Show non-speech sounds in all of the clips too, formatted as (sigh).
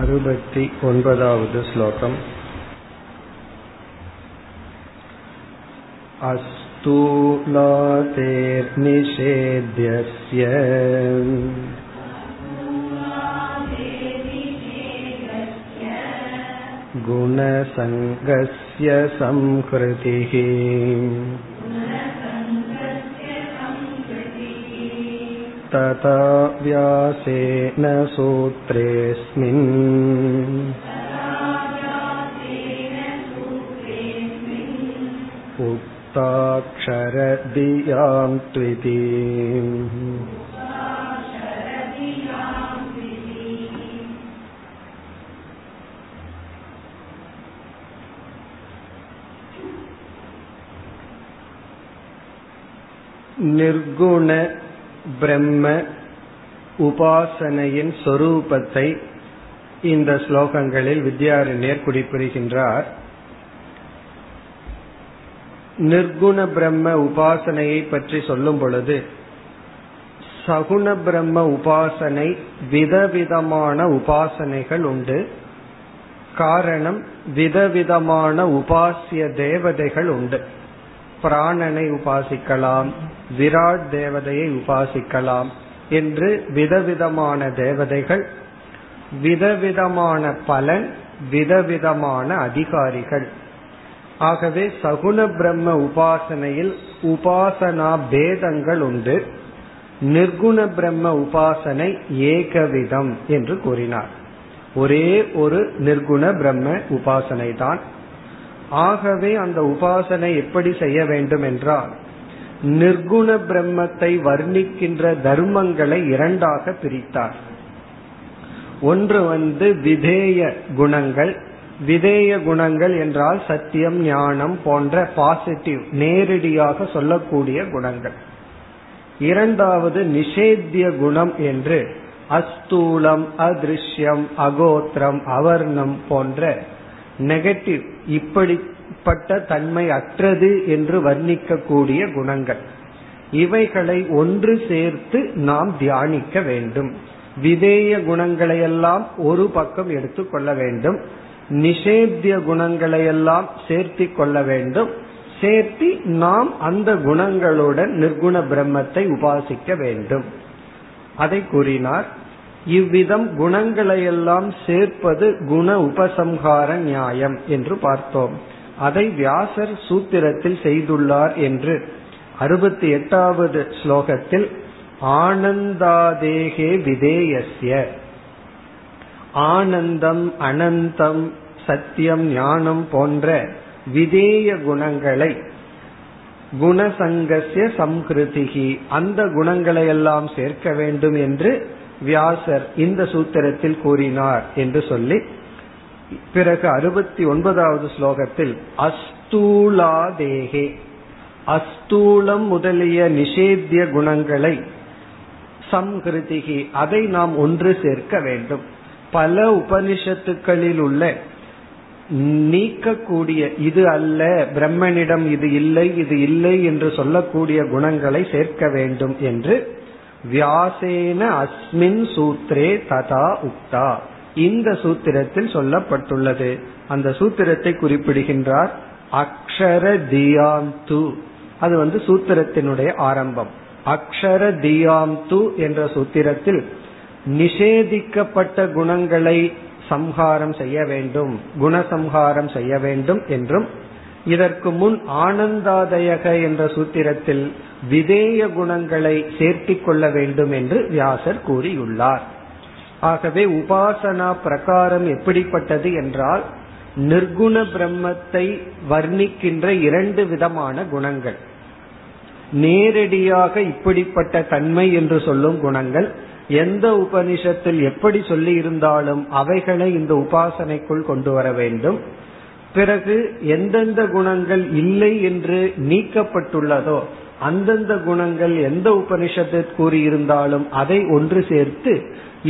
अरुपति ओन्पदावद् श्लोकम् अस्तूलातेर्निषेध्यस्य गुणसङ्गस्य संहृतिः तथा व्यासेन सूत्रेऽस्मिन् उक्ताक्षरधियां त्विति निर्गुण பிரம்ம உபாசனையின் சொரூபத்தை இந்த ஸ்லோகங்களில் வித்யாரண்யர் குறிப்பிடுகின்றார். நிர்குண பிரம்ம உபாசனையை பற்றி சொல்லும் பொழுது சகுண பிரம்ம உபாசனை விதவிதமான உபாசனைகள் உண்டு. காரணம் விதவிதமான உபாசிய தேவதைகள் உண்டு. பிராணனை உபாசிக்கலாம் விராட் தேவதையை உபாசிக்கலாம் என்று விதவிதமான தேவதைகள் விதவிதமான பலன் விதவிதமான அதிகாரிகள். ஆகவே சகுண பிரம்ம உபாசனையில் உபாசனா பேதங்கள் உண்டு. நிர்குண பிரம்ம உபாசனை ஏகவிதம் என்று கூறினார். ஒரே ஒரு நிர்குண பிரம்ம உபாசனை தான் ஆகவே அந்த உபாசனை எப்படி செய்ய வேண்டும் என்றால் நிர்குண பிரம்மத்தை வர்ணிக்கின்ற தர்மங்களை இரண்டாக பிரித்தார். ஒன்று வந்து விதேய குணங்கள். விதேய குணங்கள் என்றால் சத்தியம் ஞானம் போன்ற பாசிட்டிவ் நேரடியாக சொல்லக்கூடிய குணங்கள். இரண்டாவது நிஷேத்திய குணம் என்று அஸ்தூலம் அதிருஷ்யம் அகோத்திரம் அவர்ணம் போன்ற நெகட்டிவ் இப்படிப்பட்ட தன்மை அற்றது என்று வர்ணிக்கக்கூடிய குணங்கள். இவைகளை ஒன்று சேர்த்து நாம் தியானிக்க வேண்டும். விதேய குணங்களையெல்லாம் ஒரு பக்கம் எடுத்துக்கொள்ள வேண்டும். நிஷேத்திய குணங்களையெல்லாம் சேர்த்தி கொள்ள வேண்டும். சேர்த்தி நாம் அந்த குணங்களுடன் நிர்குண பிரம்மத்தை உபாசிக்க வேண்டும். அதை கூறினார் இவ்விதம் குணங்களை எல்லாம் சேர்ப்பது குண உபசம்ஹார நியாயம் என்று பார்த்தோம். அதை வியாசர் சூத்திரத்தில் செய்துள்ளார் என்று அறுபத்தி எட்டாவது ஸ்லோகத்தில் ஆனந்தாதேகே விதேயஸ்ய ஆனந்தம் அனந்தம் சத்தியம் ஞானம் போன்ற விதேய குணங்களை குணசங்கசிய சம்கிருதிகி அந்த குணங்களை எல்லாம் சேர்க்க வேண்டும் என்று வியாசர் இந்த சூத்திரத்தில் கூறினார் என்று சொல்லி பிறகு அறுபத்தி ஒன்பதாவது ஸ்லோகத்தில் அஸ்தூலாதேகே அஸ்தூலம் முதலிய நிஷேத்திய குணங்களை சம்கிருதிகி அதை நாம் ஒன்று சேர்க்க வேண்டும் பல உபனிஷத்துக்களில் உள்ள நீக்கக்கூடிய இது அல்ல பிரம்மனிடம் இது இல்லை இது இல்லை என்று சொல்லக்கூடிய குணங்களை சேர்க்க வேண்டும் என்று வியாசேன அஸ்மின் சூத்ரே ததா உக்தா. இந்த சூத்திரத்தில் சொல்லப்பட்டுள்ளது. அந்த சூத்திரத்தை குறிப்பிடுகின்றார். அக்ஷர தியாந்து அது வந்து சூத்திரத்தினுடைய ஆரம்பம். அக்ஷர தியாந்து என்ற சூத்திரத்தில் நிஷேதிக்கப்பட்ட குணங்களை சம்ஹாரம் செய்ய வேண்டும். குணசம்ஹாரம் செய்ய வேண்டும் என்றும் இதற்கு முன் ஆனந்தாதயக என்ற சூத்திரத்தில் விதேய குணங்களை சேர்த்திக் கொள்ள வேண்டும் என்று வியாசர் கூறியுள்ளார். ஆகவே உபாசனா பிரகாரம் எப்படிப்பட்டது என்றால் நிர்குண பிரம்மத்தை வர்ணிக்கின்ற இரண்டு விதமான குணங்கள். நேரடியாக இப்படிப்பட்ட தன்மை என்று சொல்லும் குணங்கள் எந்த உபனிஷத்தில் எப்படி சொல்லி இருந்தாலும் அவைகளை இந்த உபாசனைக்குள் கொண்டு வர வேண்டும். பிறகு எந்தெந்த குணங்கள் இல்லை என்று நீக்கப்பட்டுள்ளதோ அந்தந்த குணங்கள் எந்த உபனிஷத்து கூறியிருந்தாலும் அதை ஒன்று சேர்த்து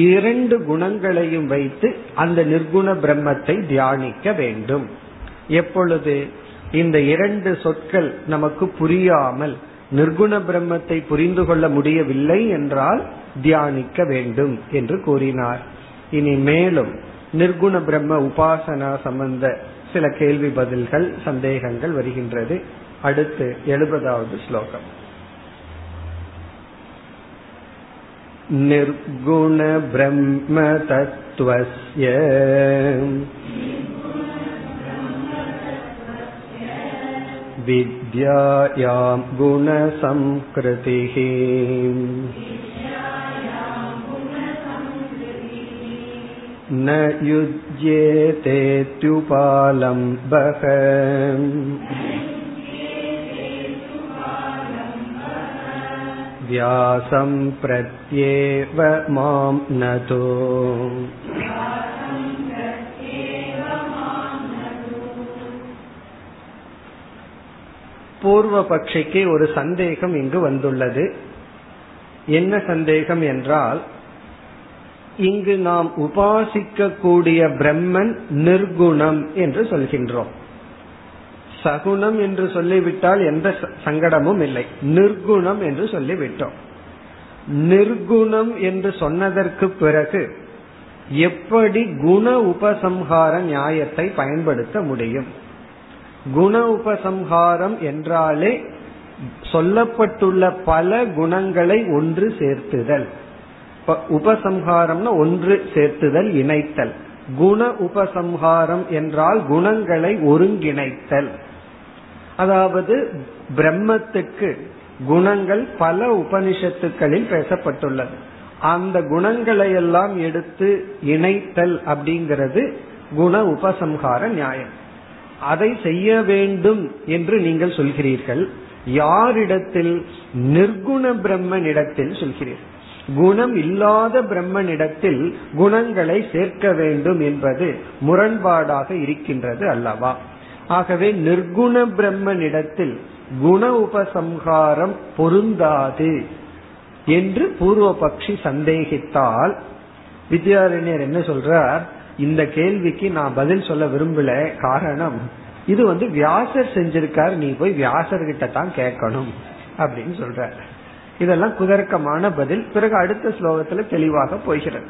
இரண்டு குணங்களையும் வைத்து அந்த நிர்குண பிரம்மத்தை தியானிக்க வேண்டும். எப்பொழுது? இந்த இரண்டு சொற்கள் நமக்கு புரியாமல் நிர்குண பிரம்மத்தை புரிந்து கொள்ள முடியவில்லை என்றால் தியானிக்க வேண்டும் என்று கூறினார். இனி மேலும் நிர்குண பிரம்ம உபாசனா சம்பந்த சில கேள்வி பதில்கள் சந்தேகங்கள் வருகின்றது அடுத்து எழுபதாவது ஸ்லோகம் निर्गुणब्रह्मतत्त्वस्य विद्यायां गुणसंकृतिः न युज्येतेत्युपालम्बः व्यासं प्रत्येव मां नतो பூர்வ பட்சிக்கு ஒரு சந்தேகம் இங்கு வந்துள்ளது என்ன சந்தேகம் என்றால் இங்கு நாம் உபாசிக்க கூடிய பிரம்மன் நிர்குணம் என்று சொல்கின்றோம். சகுணம் என்று சொல்லிவிட்டால் எந்த சங்கடமும் இல்லை. நிர்குணம் என்று சொல்லிவிட்டோம். நிர்குணம் என்று சொன்னதற்கு பிறகு எப்படி குண உபசம்ஹார நியாயத்தை பயன்படுத்த முடியும்? குண உபசம்ஹாரம் என்றாலே சொல்லப்பட்டுள்ள பல குணங்களை ஒன்று சேர்த்துதல். உபசம்ஹாரம்னா ஒன்று சேர்த்துதல் இணைத்தல். குண உபசம்ஹாரம் என்றால் குணங்களை ஒருங்கிணைத்தல். அதாவது பிரம்மத்துக்கு குணங்கள் பல உபனிஷத்துக்களில் பேசப்பட்டுள்ளது. அந்த குணங்களை எல்லாம் எடுத்து இணைத்தல் அப்படிங்கிறது குண உபசம்ஹார நியாயம். அதை செய்ய வேண்டும் என்று நீங்கள் சொல்கிறீர்கள். யாரிடத்தில்? நிர்குண பிரம்மனிடத்தில் சொல்கிறீர்கள். குணம் இல்லாத பிரம்மனிடத்தில் குணங்களை சேர்க்க வேண்டும் என்பது முரண்பாடாக இருக்கின்றது அல்லவா? ஆகவே நிர்குண பிரம்மனிடத்தில் குண உபசம்ஹாரம் பொருந்தாது என்று பூர்வபக்ஷி சந்தேகித்தால் வித்யாரண்யர் என்ன சொல்றார்? இந்த கேள்விக்கு நான் பதில் சொல்ல விரும்பல காரணம் இது வந்து வியாசர் செஞ்சிருக்கார் நீ போய் வியாசர்கிட்ட தான் கேட்கணும் அப்படின்னு சொல்ற இதெல்லாம் குதர்க்கமான பதில். பிறகு அடுத்த ஸ்லோகத்துல தெளிவாக போகிறது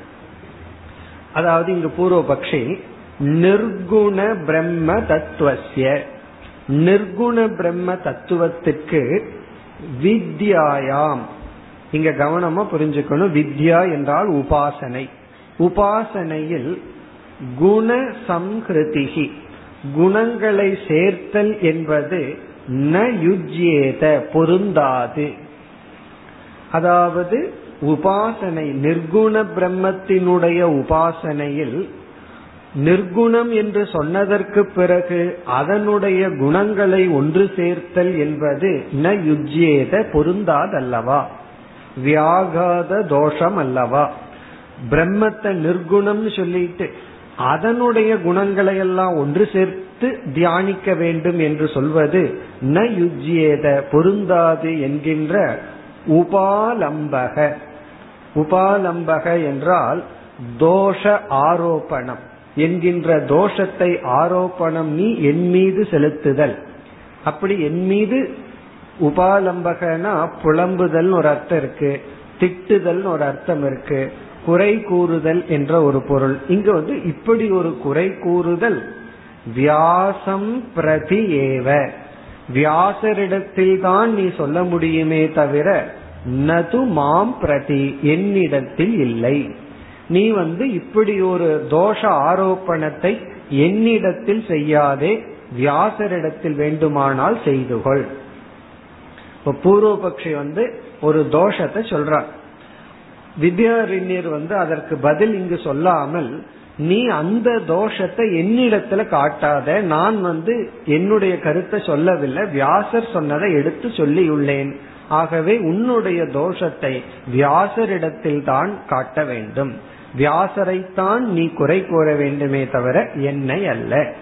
அதாவது இங்கு பூர்வபக்ஷி நிர்குண பிரம்ம தத்துவசிய நிர்குண பிரம்ம தத்துவத்துக்கு வித்யாயாம். இங்க கவனமா புரிஞ்சுக்கணும். வித்யா என்றால் உபாசனை. உபாசனையில் குண சம்ஹிருதிகி குணங்களை சேர்த்தல் என்பது ந யுஜ்யேத பொருந்தாது. அதாவது உபாசனை நிர்குண பிரம்மத்தினுடைய உபாசனையில் நிர்குணம் என்று சொன்னதற்கு பிறகு அதனுடைய குணங்களை ஒன்று சேர்த்தல் என்பது ந யுஜ்யேத பொருந்தாதல்லவா? வியாகாத தோஷம் அல்லவா பிரம்மத்தை நிர்குணம்னு சொல்லிட்டு அதனுடைய குணங்களை எல்லாம் ஒன்று சேர்த்து தியானிக்க வேண்டும் என்று சொல்வது ந யுஜ்யேத பொருந்தாது என்கின்ற உபாலம்பக. உபாலம்பக என்றால் தோஷ ஆரோப்பணம் என்கின்ற தோஷத்தை ஆரோப்பணம் நீ என் மீது செலுத்துதல். அப்படி என் மீது உபாலம்பகனா புலம்புதல் ஒரு அர்த்தம் இருக்கு. திட்டுதல் ஒரு அர்த்தம் இருக்கு. குறை கூறுதல் என்ற ஒரு பொருள். இங்க வந்து இப்படி ஒரு குறை கூறுதல் வியாசம் பிரதி ஏவ. வியாசரிடத்தில் தான் நீ சொல்ல முடியுமே தவிர நது மாம் பிரதி என்னிடத்தில் இல்லை. நீ வந்து இப்படி ஒரு தோஷ ஆரோப்பணத்தை என்னிடத்தில் செய்யாதே வியாசரிடத்தில் வேண்டுமானால் செய்துகொள். இப்ப பூர்வபக்ஷி வந்து ஒரு தோஷத்தை சொல்றார். வித்யாரிணியர் வந்து அதற்கு பதில் இங்கு சொல்லாமல் நீ அந்த தோஷத்தை என்னிடத்துல காட்டாத நான் வந்து என்னுடைய கருத்தை சொல்லவில்லை வியாசர் சொன்னதை எடுத்து சொல்லியுள்ளேன். ஆகவே உன்னுடைய தோஷத்தை வியாசரிடத்தில் தான் காட்ட வேண்டும். வியாசரைத்தான் நீ குறை கூற வேண்டுமே தவிர என்னை அல்ல.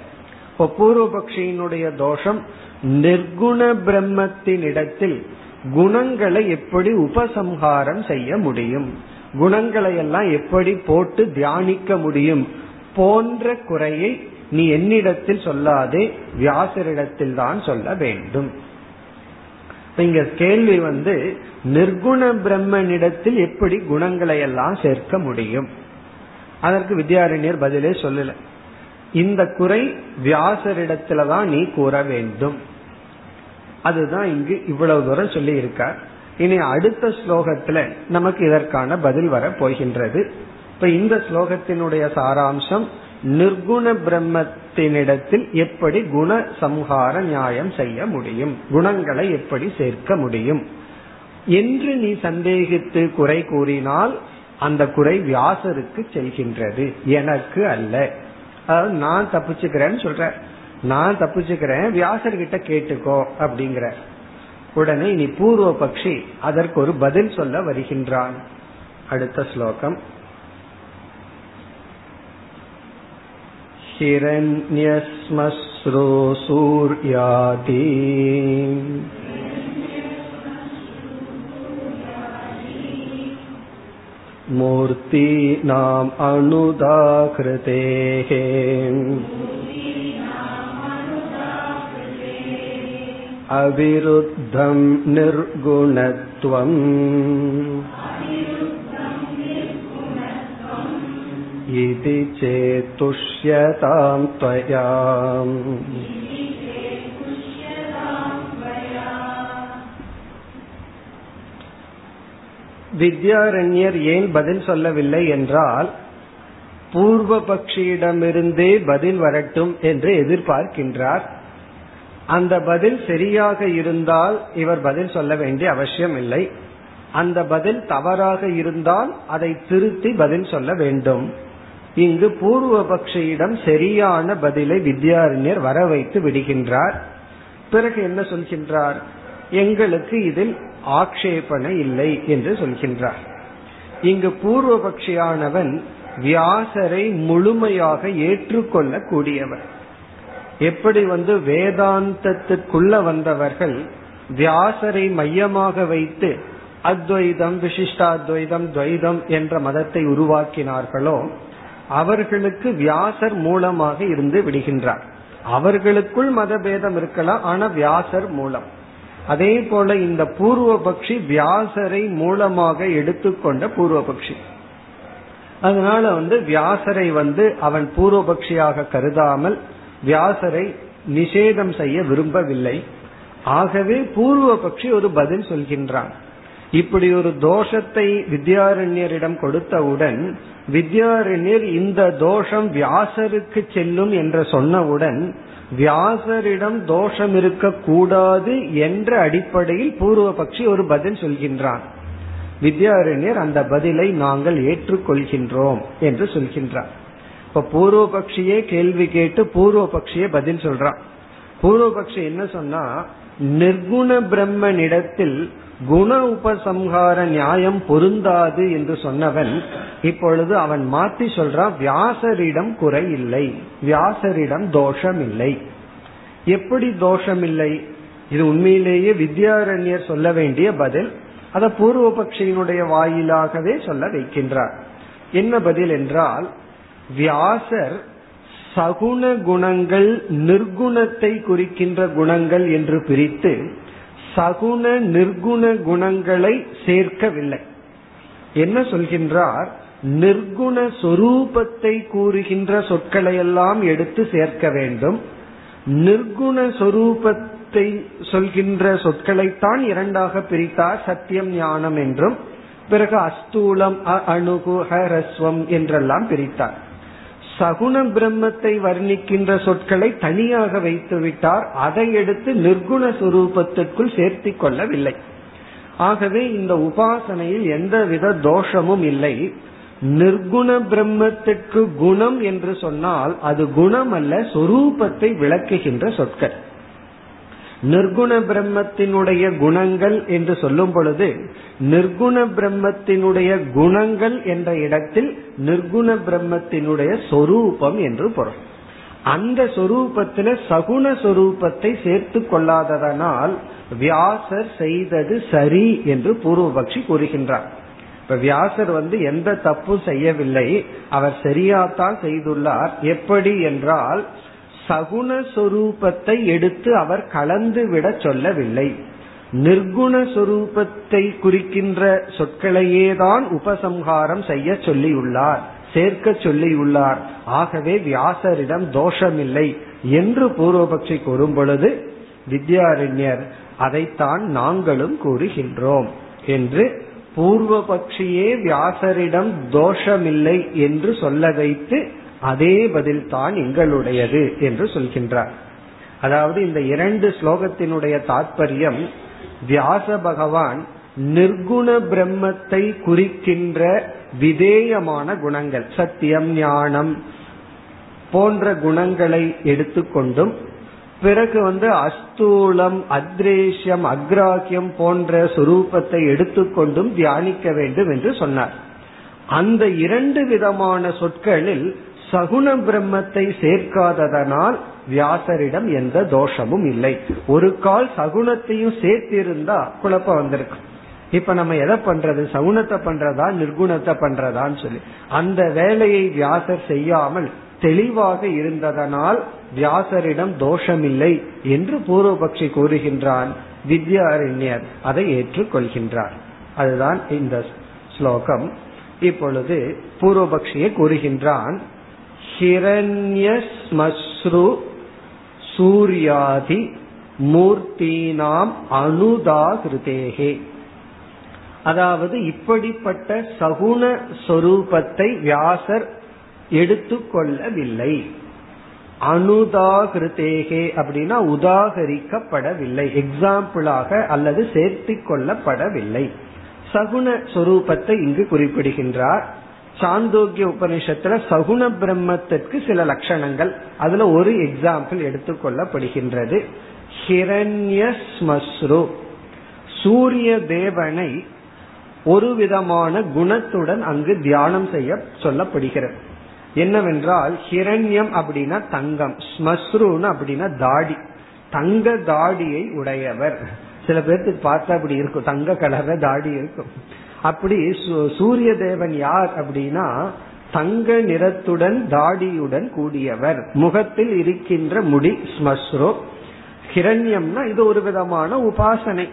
இப்போ பூர்வபக்ஷியினுடைய தோஷம் நிர்குண பிரம்மத்தின் இடத்தில் குணங்களை எப்படி உபசம்ஹாரம் செய்ய முடியும்? குணங்களை எல்லாம் எப்படி போட்டு தியானிக்க முடியும்? போன்ற குறையை நீ என்னிடத்தில் சொல்லாதே வியாசரிடத்தில் தான் சொல்ல வேண்டும். இங்க கேள்வி வந்து நிர்குண பிரம்மனிடத்தில் எப்படி குணங்களை எல்லாம் சேர்க்க முடியும்? அதற்கு வித்யாரண்யர் பதிலே சொல்லல. இந்த குறை வியாசரிடத்துலதான் நீ கூற வேண்டும். அதுதான் இங்கு இவ்வளவு தூரம் சொல்லி இருக்கார் இனி அடுத்த ஸ்லோகத்துல நமக்கு இதற்கான பதில் வர போகின்றது இப்ப இந்த ஸ்லோகத்தினுடைய சாராம்சம் நிர்குண பிரம்மத்தினிடத்தில் எப்படி குண சம்ஹார நியாயம் செய்ய முடியும்? குணங்களை எப்படி சேர்க்க முடியும்? என்று நீ சந்தேகித்து குறை கூறினால் அந்த குறை வியாசருக்கு செல்கின்றது. எனக்கு அல்ல. அதாவது நான் தப்பிச்சுக்கிறேன்னு சொல்ற. நான் தப்பிச்சுக்கிறேன் வியாசர்கிட்ட கேட்டுக்கோ அப்படிங்கிற. உடனே இனி பூர்வ பக்ஷி அதற்கு ஒரு பதில் சொல்ல வருகின்றான். அடுத்த ஸ்லோகம். हिरण्यश्मश्रो सूर्यादि मूर्तीनाम् अनुदाकृतेः अविरुद्धं निर्गुणत्वम् इति चेतुष्यतां त्वया வித்யாரண்யர் ஏன் பதில் சொல்லவில்லை என்றால் பூர்வ பக்ஷியிடமிருந்தே பதில் வரட்டும் என்று எதிர்பார்க்கின்றார் அந்த பதில் சரியாக இருந்தால் இவர் பதில் சொல்ல வேண்டிய அவசியம் இல்லை அந்த பதில் தவறாக இருந்தால் அதை திருத்தி பதில் சொல்ல வேண்டும் இங்கு பூர்வ பக்ஷியிடம் சரியான பதிலை வித்யாரண்யர் வர வைத்து விடுகின்றார். பிறகு என்ன சொல்கின்றார்? எங்களுக்கு இதில் ஆக்ஷேபனை இல்லை என்று சொல்கின்றார். இங்கு பூர்வ பக்ஷியானவன் வியாசரை முழுமையாக ஏற்றுக்கொள்ள கூடியவர் எப்படி வந்து வேதாந்தத்துக்குள்ள வந்தவர்கள் வியாசரை மையமாக வைத்து அத்வைதம் விசிஷ்டாத்வைதம் துவைதம் என்ற மதத்தை உருவாக்கினார்களோ அவர்களுக்கு வியாசர் மூலமாக இருந்து விடுகின்றார். அவர்களுக்குள் மதபேதம் இருக்கலாம் ஆனா வியாசர் மூலம். அதே போல இந்த பூர்வ பக்ஷி வியாசரை மூலமாக எடுத்துக்கொண்ட பூர்வ பக்ஷி அதனால வந்து வியாசரை வந்து அவன் பூர்வ பக்ஷியாக கருதாமல் வியாசரை நிஷேதம் செய்ய விரும்பவில்லை. ஆகவே பூர்வ பக்ஷி ஒரு பதில் சொல்கின்றான். இப்படி ஒரு தோஷத்தை வித்யாரண்யரிடம் கொடுத்தவுடன் வித்யாரண்யர் இந்த தோஷம் வியாசருக்கு செல்லும் என்று சொன்னவுடன் வியாசரிடம் தோஷம் இருக்கக்கூடாது என்ற அடிப்படையில் பூர்வபக்ஷி ஒரு பதில் சொல்கின்றான் வித்யாரண்யர் அந்த பதிலை நாங்கள் ஏற்றுக்கொள்கின்றோம் என்று சொல்கின்றார். இப்ப பூர்வபக்ஷியே கேள்வி கேட்டு பூர்வபக்ஷிய பதில் சொல்றான் பூர்வபக்ஷி என்ன சொன்னா நிர்குண பிரம்மனிடத்தில் குண உபசம்ஹார நியாயம் பொருந்தாது என்று சொன்னவன் இப்பொழுது அவன் மாத்தி சொல்றான் வியாசரிடம் குறை இல்லை. வியாசரிடம் தோஷம் இல்லை எப்படி தோஷம் இல்லை இது உண்மையிலேயே வித்யாரண்யர் சொல்ல வேண்டிய பதில். அத பூர்வபக்ஷியினுடைய வாயிலாகவே சொல்ல வைக்கின்றார். என்ன பதில் என்றால் வியாசர் சகுண குணங்கள் நிர்குணத்தை குறிக்கின்ற குணங்கள் என்று பிரித்து சகுண நிர்குண குணங்களை சேர்க்கவில்லை. என்ன சொல்கின்றார்? நிர்குண சொரூபத்தை கூறுகின்ற சொற்களை எல்லாம் எடுத்து சேர்க்க வேண்டும். நிர்குண சொரூபத்தை சொல்கின்ற சொற்களைத்தான் இரண்டாக பிரித்தார் சத்தியம் ஞானம் என்றும் பிறகு அஸ்தூலம் அணுகு ஹரஸ்வம் என்றெல்லாம் பிரித்தார். சகுண பிரம்மத்தை வர்ணிக்கின்ற சொற்களை தனியாக வைத்து விட்டார் அதை எடுத்து நிர்குண சுரூபத்திற்குள் சேர்த்தி கொள்ளவில்லை. ஆகவே இந்த உபாசனையில் எந்தவித தோஷமும் இல்லை. நிர்குண பிரம்மத்திற்கு குணம் என்று சொன்னால் அது குணம் அல்ல சொரூபத்தை விளக்குகின்ற சொற்கள். நிர்குண பிரம்மத்தினுடைய குணங்கள் என்று சொல்லும் பொழுது நிர்குண பிரம்மத்தினுடைய குணங்கள் என்ற இடத்தில் நிர்குண பிரம்மத்தினுடைய சொரூபம் என்று பொருள். அந்த சொரூபத்துல சகுண சொரூபத்தை சேர்த்து கொள்ளாததனால் வியாசர் செய்தது சரி என்று பூர்வபக்ஷி கூறுகின்றார். இப்ப வியாசர் வந்து எந்த தப்பும் செய்யவில்லை அவர் சரியாத்தான் செய்துள்ளார். எப்படி என்றால் சகுண சொரூபத்தை எடுத்து அவர் கலந்து விட சொல்லவில்லை. நிர்குண சொரூபத்தை குறிக்கின்ற சொற்களையே தான் உபசம்ஹாரம் செய்ய சொல்லியுள்ளார் சேர்க்க சொல்லியுள்ளார். ஆகவே வியாசரிடம் தோஷமில்லை என்று பூர்வபக்ஷி கூறும் பொழுது வித்யாரண்யர் அதைத்தான் நாங்களும் கூறுகின்றோம் என்று பூர்வபக்ஷியே வியாசரிடம் தோஷமில்லை என்று சொல்ல வைத்து அதே பதில் தான் எங்களுடையது என்று சொல்கின்றார். அதாவது இந்த இரண்டு ஸ்லோகத்தினுடைய தாற்பயம் வியாச பகவான் நிர்குண பிரம்மத்தை குறிக்கின்ற விதேயமான குணங்கள் சத்தியம் ஞானம் போன்ற குணங்களை எடுத்துக்கொண்டும் பிறகு வந்து அஸ்தூலம் அத்ரேஷ்யம் அக்ராக்கியம் போன்ற சுரூபத்தை எடுத்துக்கொண்டும் தியானிக்க வேண்டும் என்று சொன்னார். அந்த இரண்டு விதமான சொற்களில் சகுண பிரம்மத்தை சேர்க்காததனால் வியாசரிடம் எந்த தோஷமும் இல்லை. ஒரு கால் சகுணத்தையும் சேர்த்திருந்தா குழப்பம் வந்திருக்கும். இப்ப நம்ம எதை பண்றது? சகுனத்தை பண்றதா? நிர்குணத்தை பண்றதான்னு சொல்லி. அந்த வேலையை வியாசர் செய்யாமல் தெளிவாக இருந்ததனால் வியாசரிடம் தோஷமில்லை என்று பூர்வபக்ஷி கூறுகின்றான் வித்யாரண்யர். அதை ஏற்றுக்கொள்கின்றார். அதுதான் இந்த ஸ்லோகம். இப்பொழுது பூர்வபக்ஷியை கூறுகின்றான். ஹிரண்யஸ்மஸ்ரு சூர்யாதி மூர்த்தீனாம் அனுதாகிருதேகே. அதாவது இப்படிப்பட்ட சகுண சொரூபத்தை வியாசர் எடுத்துக்கொள்ளவில்லை. அனுதாகிருதேகே அப்படின்னா உதாகரிக்கப்படவில்லை. எக்ஸாம்பிளாக அல்லது சேர்த்து கொள்ளப்படவில்லை சகுண சொரூபத்தை இங்கு குறிப்பிடுகின்றார். சாந்தோக்கிய உபனிஷத்துல சகுண பிரம்மத்திற்கு சில லட்சணங்கள். அதுல ஒரு எக்ஸாம்பிள் எடுத்துக்கொள்ளப்படுகின்றது. ஹிரண்யஸ்மஸ்ரு. சூரிய தேவனை ஒரு விதமான குணத்துடன் அங்கு தியானம் செய்ய சொல்லப்படுகிறது. என்னவென்றால் ஹிரண்யம் அப்படின்னா தங்கம் ஸ்மஸ்ருன்னு அப்படின்னா தாடி. தங்க தாடியை உடையவர். சில பேர்த்துக்கு பார்த்தா அப்படி இருக்கும். தங்க கலர்ல தாடி இருக்கும். அப்படி சூரிய தேவன் யார் அப்படின்னா தங்க நிறத்துடன் தாடியுடன் கூடியவர். முகத்தில் இருக்கின்ற முடி ஸ்மஸ்ரோ. ஹிரண்யம்னா இது ஒரு விதமான உபாசனை.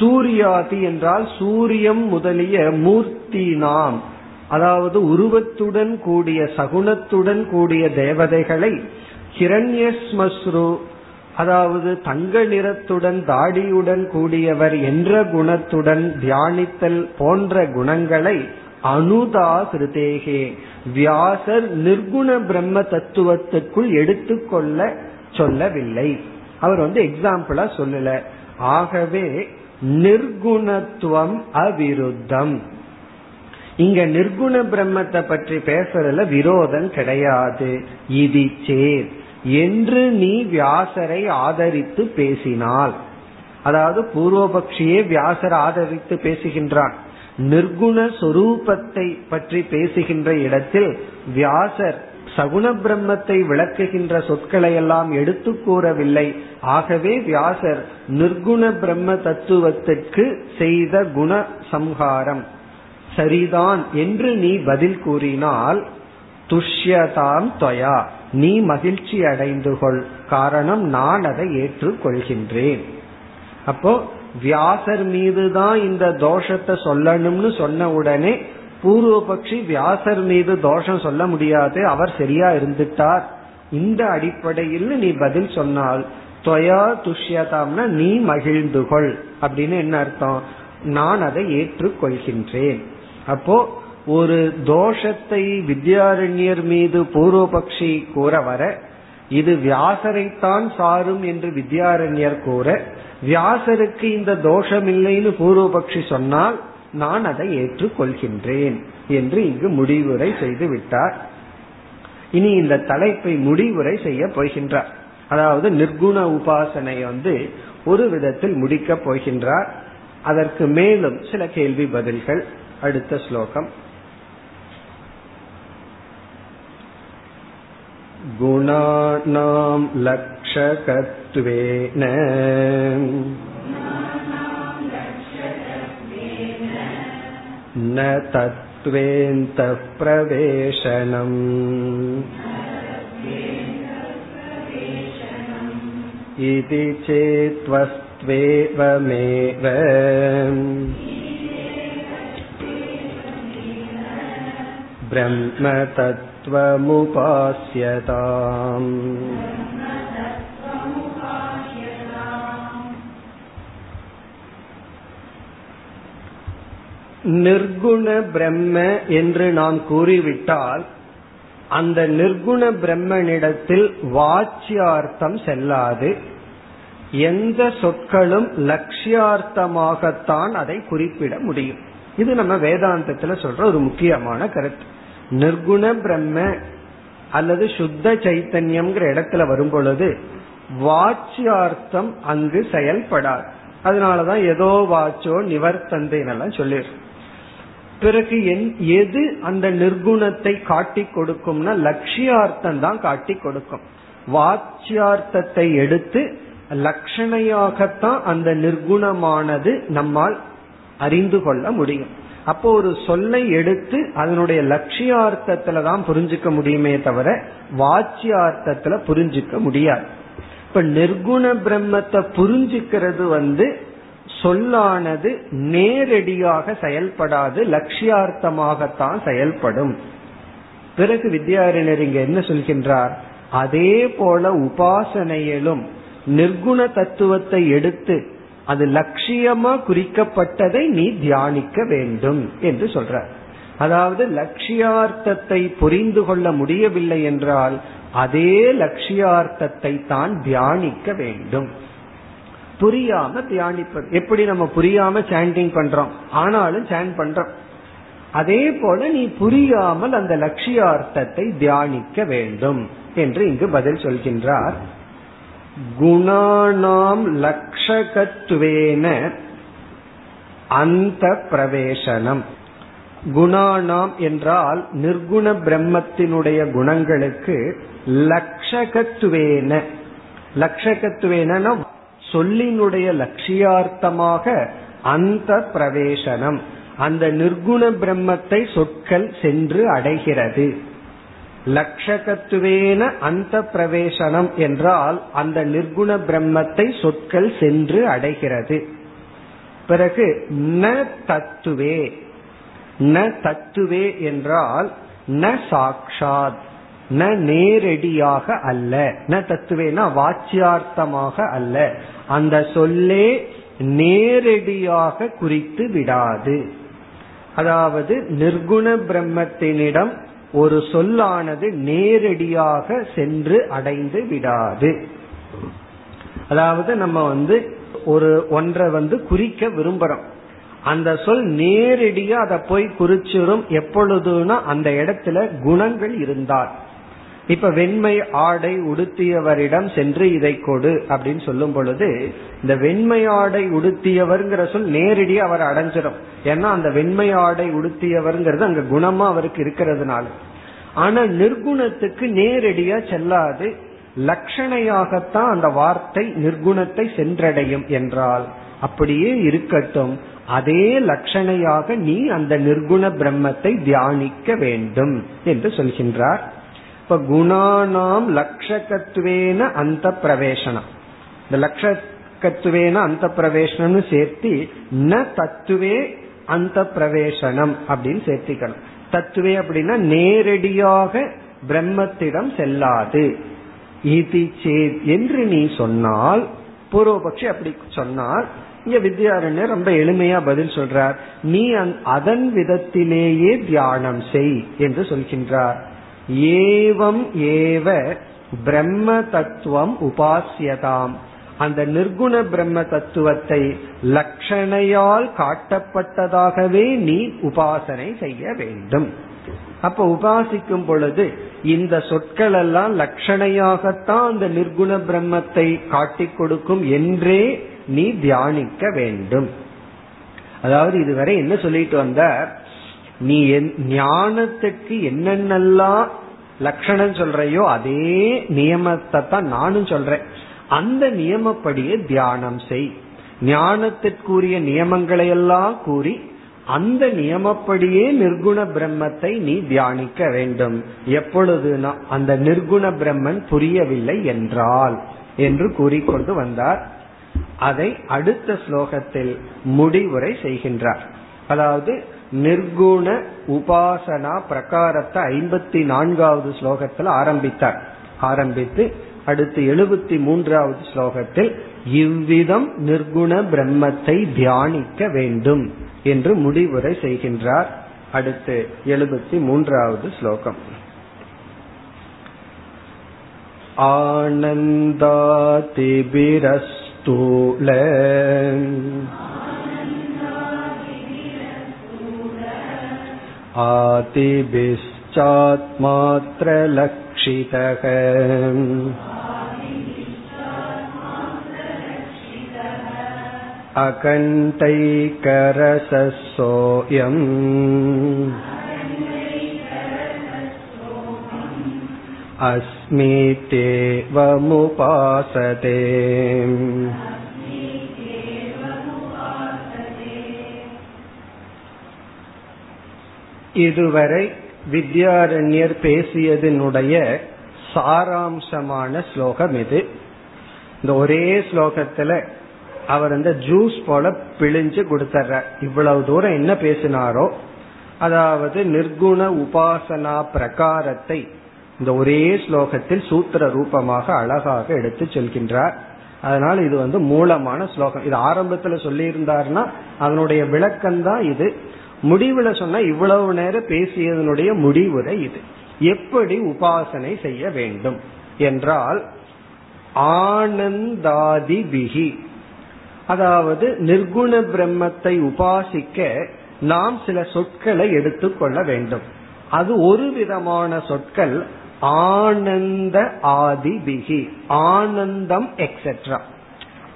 சூரியாதி என்றால் சூரியம் முதலிய மூர்த்தி நாம் அதாவது உருவத்துடன் கூடிய சகுனத்துடன் கூடிய தேவதைகளை ஹிரண்யஸ்மஸ்ரு அதாவது தங்க நிறத்துடன் தாடியுடன் கூடியவர் என்ற குணத்துடன் தியானித்தல் போன்ற குணங்களை அனுதாகிருதேகே வியாசர் நிர்குண பிரம்ம தத்துவத்துக்குள் எடுத்துக்கொள்ள சொல்லவில்லை. அவர் வந்து எக்ஸாம்பிளா சொல்லல. ஆகவே நிர்குணத்துவம் அவிருத்தம். இங்க நிர்குண பிரம்மத்தை பற்றி பேசுறதுல விரோதம் கிடையாது. இது சேர் என்று நீ வியாசரை ஆதரித்து பேசினால். அதாவது பூர்வபக்ஷியே வியாசர் ஆதரித்து பேசுகின்றான். நிர்குண சொரூபத்தை பற்றி பேசுகின்ற இடத்தில் வியாசர் சகுண பிரம்மத்தை விளக்குகின்ற சொற்களை எல்லாம் எடுத்து கூறவில்லை. ஆகவே வியாசர் நிர்குண பிரம்ம தத்துவத்திற்கு செய்த குண சம்ஹாரம். சரிதான் என்று நீ பதில் கூறினால் துஷ்யதாம் தொயா. நீ மகிழ்ச்சி அடைந்து கொள். காரணம் நான் அதை ஏற்றுக்கொள்கின்றேன். அப்போ வியாசர் மீதுதான் இந்த தோஷத்தை சொல்லணும்னு சொன்ன உடனே பூர்வபக்ஷி வியாசர் மீது தோஷம் சொல்ல முடியாது. அவர் சரியா இருந்துட்டார். இந்த அடிப்படையில் நீ பதில் சொன்னால் தொயா துஷ்யதாம்னா நீ மகிழ்ந்து கொள். அப்படின்னு என்ன அர்த்தம்? நான் அதை ஏற்றுக்கொள்கின்றேன். அப்போ ஒரு தோஷத்தை வித்யாரண்யர் மீது பூர்வபக்ஷி கூற வர இது வியாசரைத்தான் சாரும் என்று வித்யாரண்யர் கூற வியாசருக்கு இந்த தோஷம் இல்லைன்னு பூர்வபக்ஷி சொன்னால் நான் அதை ஏற்றுக்கொள்கின்றேன் என்று இங்கு முடிவுரை செய்து விட்டார். இனி இந்த தலைப்பை முடிவுரை செய்ய போகின்றார். அதாவது நிர்குண உபாசனை வந்து ஒரு விதத்தில் முடிக்கப் போகின்றார். அதற்கு மேலும் சில கேள்வி பதில்கள். அடுத்த ஸ்லோகம். गुणानां लक्षकत्वेन न तत्त्वेऽन्तः प्रवेशनम् इति चेत्त्वस्त्वेवमेव ब्रह्मतत्त्वमुपास्यताम् நிர்குண பிரம்ம என்று நாம் கூறிவிட்டால் அந்த நிர்குண பிரம்மனிடத்தில் வாச்சியார்த்தம் செல்லாது எந்த சொற்களும் லட்சியார்த்தமாகத்தான் அதை குறிப்பிட முடியும் இது நம்ம வேதாந்தத்துல சொல்ற ஒரு முக்கியமான கருத்து நிர்குண பிரம்ம அல்லது சுத்த சைத்தன்யம்ங்கிற இடத்துல வரும் பொழுது வாச்சியார்த்தம் அங்கு செயல்படாது. அதனாலதான் ஏதோ வாச்சோ நிவர்த்தந்தைன்னெல்லாம் சொல்லிடு பிறகு எது அந்த நிர்குணத்தை காட்டி கொடுக்கும்னா லட்சியார்த்தம் தான் காட்டி கொடுக்கும். வாச்சியார்த்தத்தை எடுத்து லட்சணையாகத்தான் அந்த நிர்குணமானது நம்மால் அறிந்து கொள்ள முடியும். அப்போ ஒரு சொல்லை எடுத்து அதனுடைய லட்சியார்த்தத்துல தான் புரிஞ்சுக்க முடியுமே தவிர வாச்சியார்த்தத்துல புரிஞ்சுக்க முடியாது. இப்ப நிர்குண பிரம்மத்தை புரிஞ்சுக்கிறது வந்து சொல்லானது நேரடியாக செயல்படாது லட்சியார்த்தமாகத்தான் செயல்படும். பிறகு வித்யாரண்யர் இங்க என்ன சொல்கின்றார்? அதே போல உபாசனையிலும் நிர்குண தத்துவத்தை எடுத்து அது லட்சியமா குறிக்கப்பட்டதை நீ தியானிக்க வேண்டும் என்று சொல்றார் அதாவது லட்சியார்த்தத்தை புரிந்து கொள்ள முடியவில்லை என்றால் அதே லட்சியார்த்தத்தை தான் தியானிக்க வேண்டும். புரியாம தியானிப்பது. எப்படி நம்ம புரியாம சாண்டிங் பண்றோம்? ஆனாலும் சாண்ட் பண்றோம். அதே போல நீ புரியாமல் அந்த லட்சியார்த்தத்தை தியானிக்க வேண்டும் என்று இங்கு பதில் சொல்கின்றார். குணானாம் லக்ஷகத்துவேன அந்த பிரவேசனம். குணானாம் என்றால் நிர்குண பிரம்மத்தினுடைய குணங்களுக்கு லக்ஷகத்துவேன. லக்ஷகத்துவேன சொல்லினுடைய லட்சியார்த்தமாக அந்த பிரவேசனம். அந்த நிர்குண பிரம்மத்தை சொற்கள் சென்று அடைகிறது. லட்சகத்துவேன அந்த பிரவேசனம் என்றால் அந்த நிர்குண பிரம்மத்தை சொற்கள் சென்று அடைகிறது. பிறகு ந தத்துவே ந தத்துவே என்றால் ந சாக்ஷாத் ந நேரடியாக அல்ல. ந தத்துவேனா வாச்சியார்த்தமாக அல்ல. அந்த சொல்லே நேரடியாக குறித்து விடாது. அதாவது நிர்குண பிரம்மத்தினிடம் ஒரு சொல்லானது நேரடியாக சென்று அடைந்து விடாது. அதாவது நம்ம வந்து ஒரு ஒன்றை வந்து குறிக்க விரும்புறோம். அந்த சொல் நேரடியா அதை போய் குறிச்சிடும் எப்பொழுதுனா அந்த இடத்துல குணங்கள் இருந்தால். இப்ப வெண்மை ஆடை உடுத்தியவரிடம் சென்று இதை கொடு அப்படின்னு சொல்லும் பொழுது இந்த வெண்மை ஆடை உடுத்தியவர்ங்கிற சொல் நேரடியா அவர் அடைஞ்சிடும் ஏன்னா அந்த வெண்மை ஆடை உடுத்தியவர்ங்கிறது அங்க குணமா அவருக்கு இருக்கிறதுனால. ஆனா நிர்குணத்துக்கு நேரடியா செல்லாது லட்சணையாகத்தான் அந்த வார்த்தை நிர்குணத்தை சென்றடையும் என்றால் அப்படியே இருக்கட்டும். அதே லட்சணையாக நீ அந்த நிர்குண பிரம்மத்தை தியானிக்க வேண்டும் என்று சொல்கின்றார். இப்ப குணானாம் லட்சகத்துவேன அந்த பிரவேசனம் இந்த லட்சகத்துவேன அந்த பிரவேசனம்னு சேர்த்து ந தத்துவே அந்த பிரவேசனம் அப்படின்னு சேர்த்திக்கணும். தத்துவே அப்படின்னா நேரடியாக பிரம்மத்திடம் செல்லாது. இது சேத் என்று நீ சொன்னால் பூர்வபக்ஷி அப்படி சொன்னால் இங்க வித்யாரண்யர் ரொம்ப எளிமையா பதில் சொல்றார். நீ அதன் விதத்திலேயே தியானம் செய் என்று சொல்கின்றார். ஏவம் ஏவ பிரம்ம தத்துவம் உபாசியதாம் அந்த நிர்குண பிரம்ம தத்துவத்தை லட்சணையால் காட்டப்பட்டதாகவே நீ உபாசனை செய்ய வேண்டும். அப்ப உபாசிக்கும் பொழுது இந்த சொற்கள் எல்லாம் லட்சணையாகத்தான் அந்த நிர்குண பிரம்மத்தை காட்டிக் கொடுக்கும் என்றே நீ தியானிக்க வேண்டும். அதாவது இதுவரை என்ன சொல்லிட்டு வந்த நீ ஞானத்துக்கு என்னென்னலாம் லட்சணம் சொல்றையோ அதே நியமத்தை தான் நானும் சொல்றேன். அந்த நியமப்படியே தியானம் செய். ஞானத்திற்குரிய நியமங்களை எல்லாம் கூறி அந்த நியமப்படியே நிர்குண பிரம்மத்தை நீ தியானிக்க வேண்டும். எப்பொழுது அந்த நிர்குண பிரம்மன் புரியவில்லை என்றால் என்று கூறிக்கொண்டு வந்தார். அதை அடுத்த ஸ்லோகத்தில் முடிவுரை செய்கின்றார். அதாவது நிர்குண உபாசனா பிரகாரத்தை ஐம்பத்தி நான்காவது ஸ்லோகத்தில் ஆரம்பித்தார். ஆரம்பித்து அடுத்து எழுபத்தி மூன்றாவது ஸ்லோகத்தில் இவ்விதம் நிர்குண பிரம்மத்தை தியானிக்க வேண்டும் என்று முடிவுரை செய்கின்றார். அடுத்து எழுபத்தி மூன்றாவது ஸ்லோகம். ஆனந்தாதிபிரஸ்தூல आतिभिश्चात्मात्रलक्षितः अकण्ठैकरसः सोऽयम् अस्मीत्येवमुपासते இதுவரை வித்யாரண்யர் பேசியதனுடைய சாராம்சமான ஸ்லோகம் இது. இந்த ஒரே ஸ்லோகத்துல அவர் இந்த ஜூஸ் போல பிழிஞ்சு கொடுத்துற இவ்வளவு தூரம் என்ன பேசினாரோ அதாவது நிர்குண உபாசனா பிரகாரத்தை இந்த ஒரே ஸ்லோகத்தில் சூத்திர ரூபமாக அழகாக எடுத்து செல்கின்றார். அதனால இது வந்து மூலமான ஸ்லோகம். இது ஆரம்பத்துல சொல்லி இருந்தாருன்னா அதனுடைய விளக்கம் தான் இது. முடிவுல சொன்னா இவ்வளவு நேரம் பேசியதனுடைய முடிவுரை இது. எப்படி உபாசனை செய்ய வேண்டும்? என்றால் ஆனந்தாதி பிகி அதாவது நிர்குண பிரம்மத்தை உபாசிக்க நாம் சில சொற்களை எடுத்துக்கொள்ள வேண்டும். அது ஒரு விதமான சொற்கள் ஆனந்த ஆதி பிகி ஆனந்தம் எக்ஸெட்ரா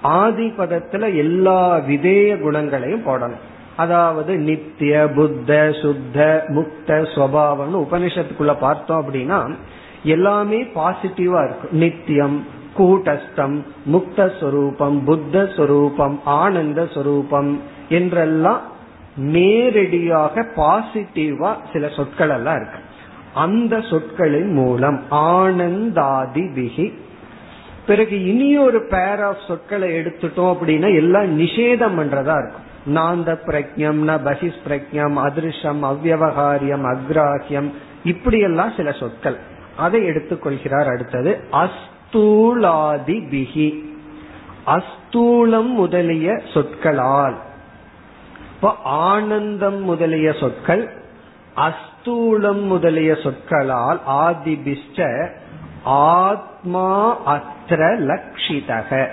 ஆதி பதத்துல எல்லா விதேய குணங்களையும் போடணும். அதாவது நித்திய புத்த சுத்த முக்த சுவாவம்னு உபனிஷத்துக்குள்ள பார்த்தோம் அப்படின்னா எல்லாமே பாசிட்டிவா இருக்கும். நித்தியம் கூட்டஸ்தம் முக்த ஸ்வரூபம் புத்த ஸ்வரூபம் ஆனந்த சொரூபம் என்றெல்லாம் நேரடியாக பாசிட்டிவா சில சொற்கள் எல்லாம் இருக்கு. அந்த சொற்களின் மூலம் ஆனந்தாதி விகி பிறகு இனி ஒரு பேர் ஆஃப் சொற்களை எடுத்துட்டோம் அப்படின்னா எல்லாம் நிஷேதம் பண்றதா இருக்கும். நாந்த பிரஜம் ந பகிஸ் பிரஜம் அதிருஷம் அவ்வகாரியம் அக்ராஹியம் இப்படியெல்லாம் சில சொற்கள். அதை எடுத்துக்கொள்கிறார் அடுத்தது அஸ்தூலாதி பிகி அஸ்தூலம் முதலிய சொற்களால். இப்போ ஆனந்தம் முதலிய சொற்கள் அஸ்தூலம் முதலிய சொற்களால் ஆதிபிஷ்ட ஆத்மா அத்திர லக்ஷிதக.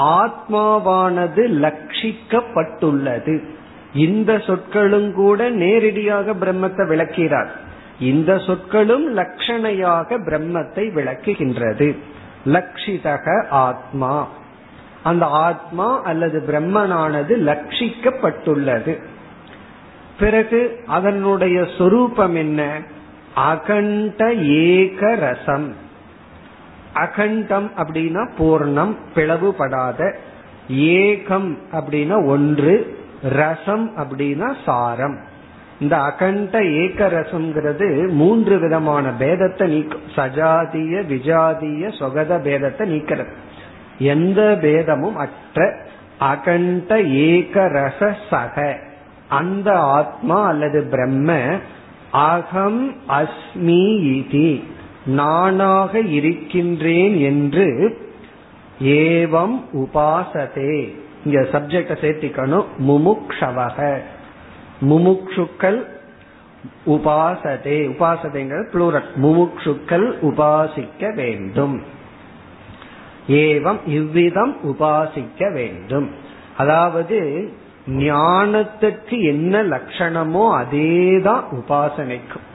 ஆத்மாவானது லட்சிக்கப்பட்டுள்ளது. இந்த சொற்களும் கூட நேரடியாக பிரம்மத்தை விளக்கிறார் இந்த சொற்களும் லட்சணையாக பிரம்மத்தை விளக்குகின்றது. லட்சிதக ஆத்மா. அந்த ஆத்மா அல்லது பிரம்மனானது லட்சிக்கப்பட்டுள்ளது. பிறகு அதனுடைய சொரூபம் என்ன? அகண்ட ஏக ரசம். அகண்டம் அப்படின்னா பூர்ணம் பிளவுபடாத. ஏகம் அப்படின்னா ஒன்று ரசம் அப்படின்னா சாரம். இந்த அகண்ட ஏக ரசம்ங்கிறது மூன்று விதமான பேதத்தை நீக்கும் சஜாதிய விஜாதிய சொகத பேதத்தை நீக்கிறது. எந்த பேதமும் அற்ற அகண்ட ஏக ரச சக. அந்த ஆத்மா அல்லது பிரம்ம அகம் அஸ்மி நானாக இருக்கின்றேன் என்று ஏவம் உபாசதே. இங்க சப்ஜெக்ட சேர்த்திக்கணும். முமுக்ஷவக. முமுக்ஷுக்கள் உபாசதே. உபாசதைங்கிறது புளூரல் முமுக்ஷுக்கள் உபாசிக்க வேண்டும். ஏவம் இவ்விதம் உபாசிக்க வேண்டும். அதாவது ஞானத்துக்கு என்ன லட்சணமோ அதேதான் உபாசனைக்கும்.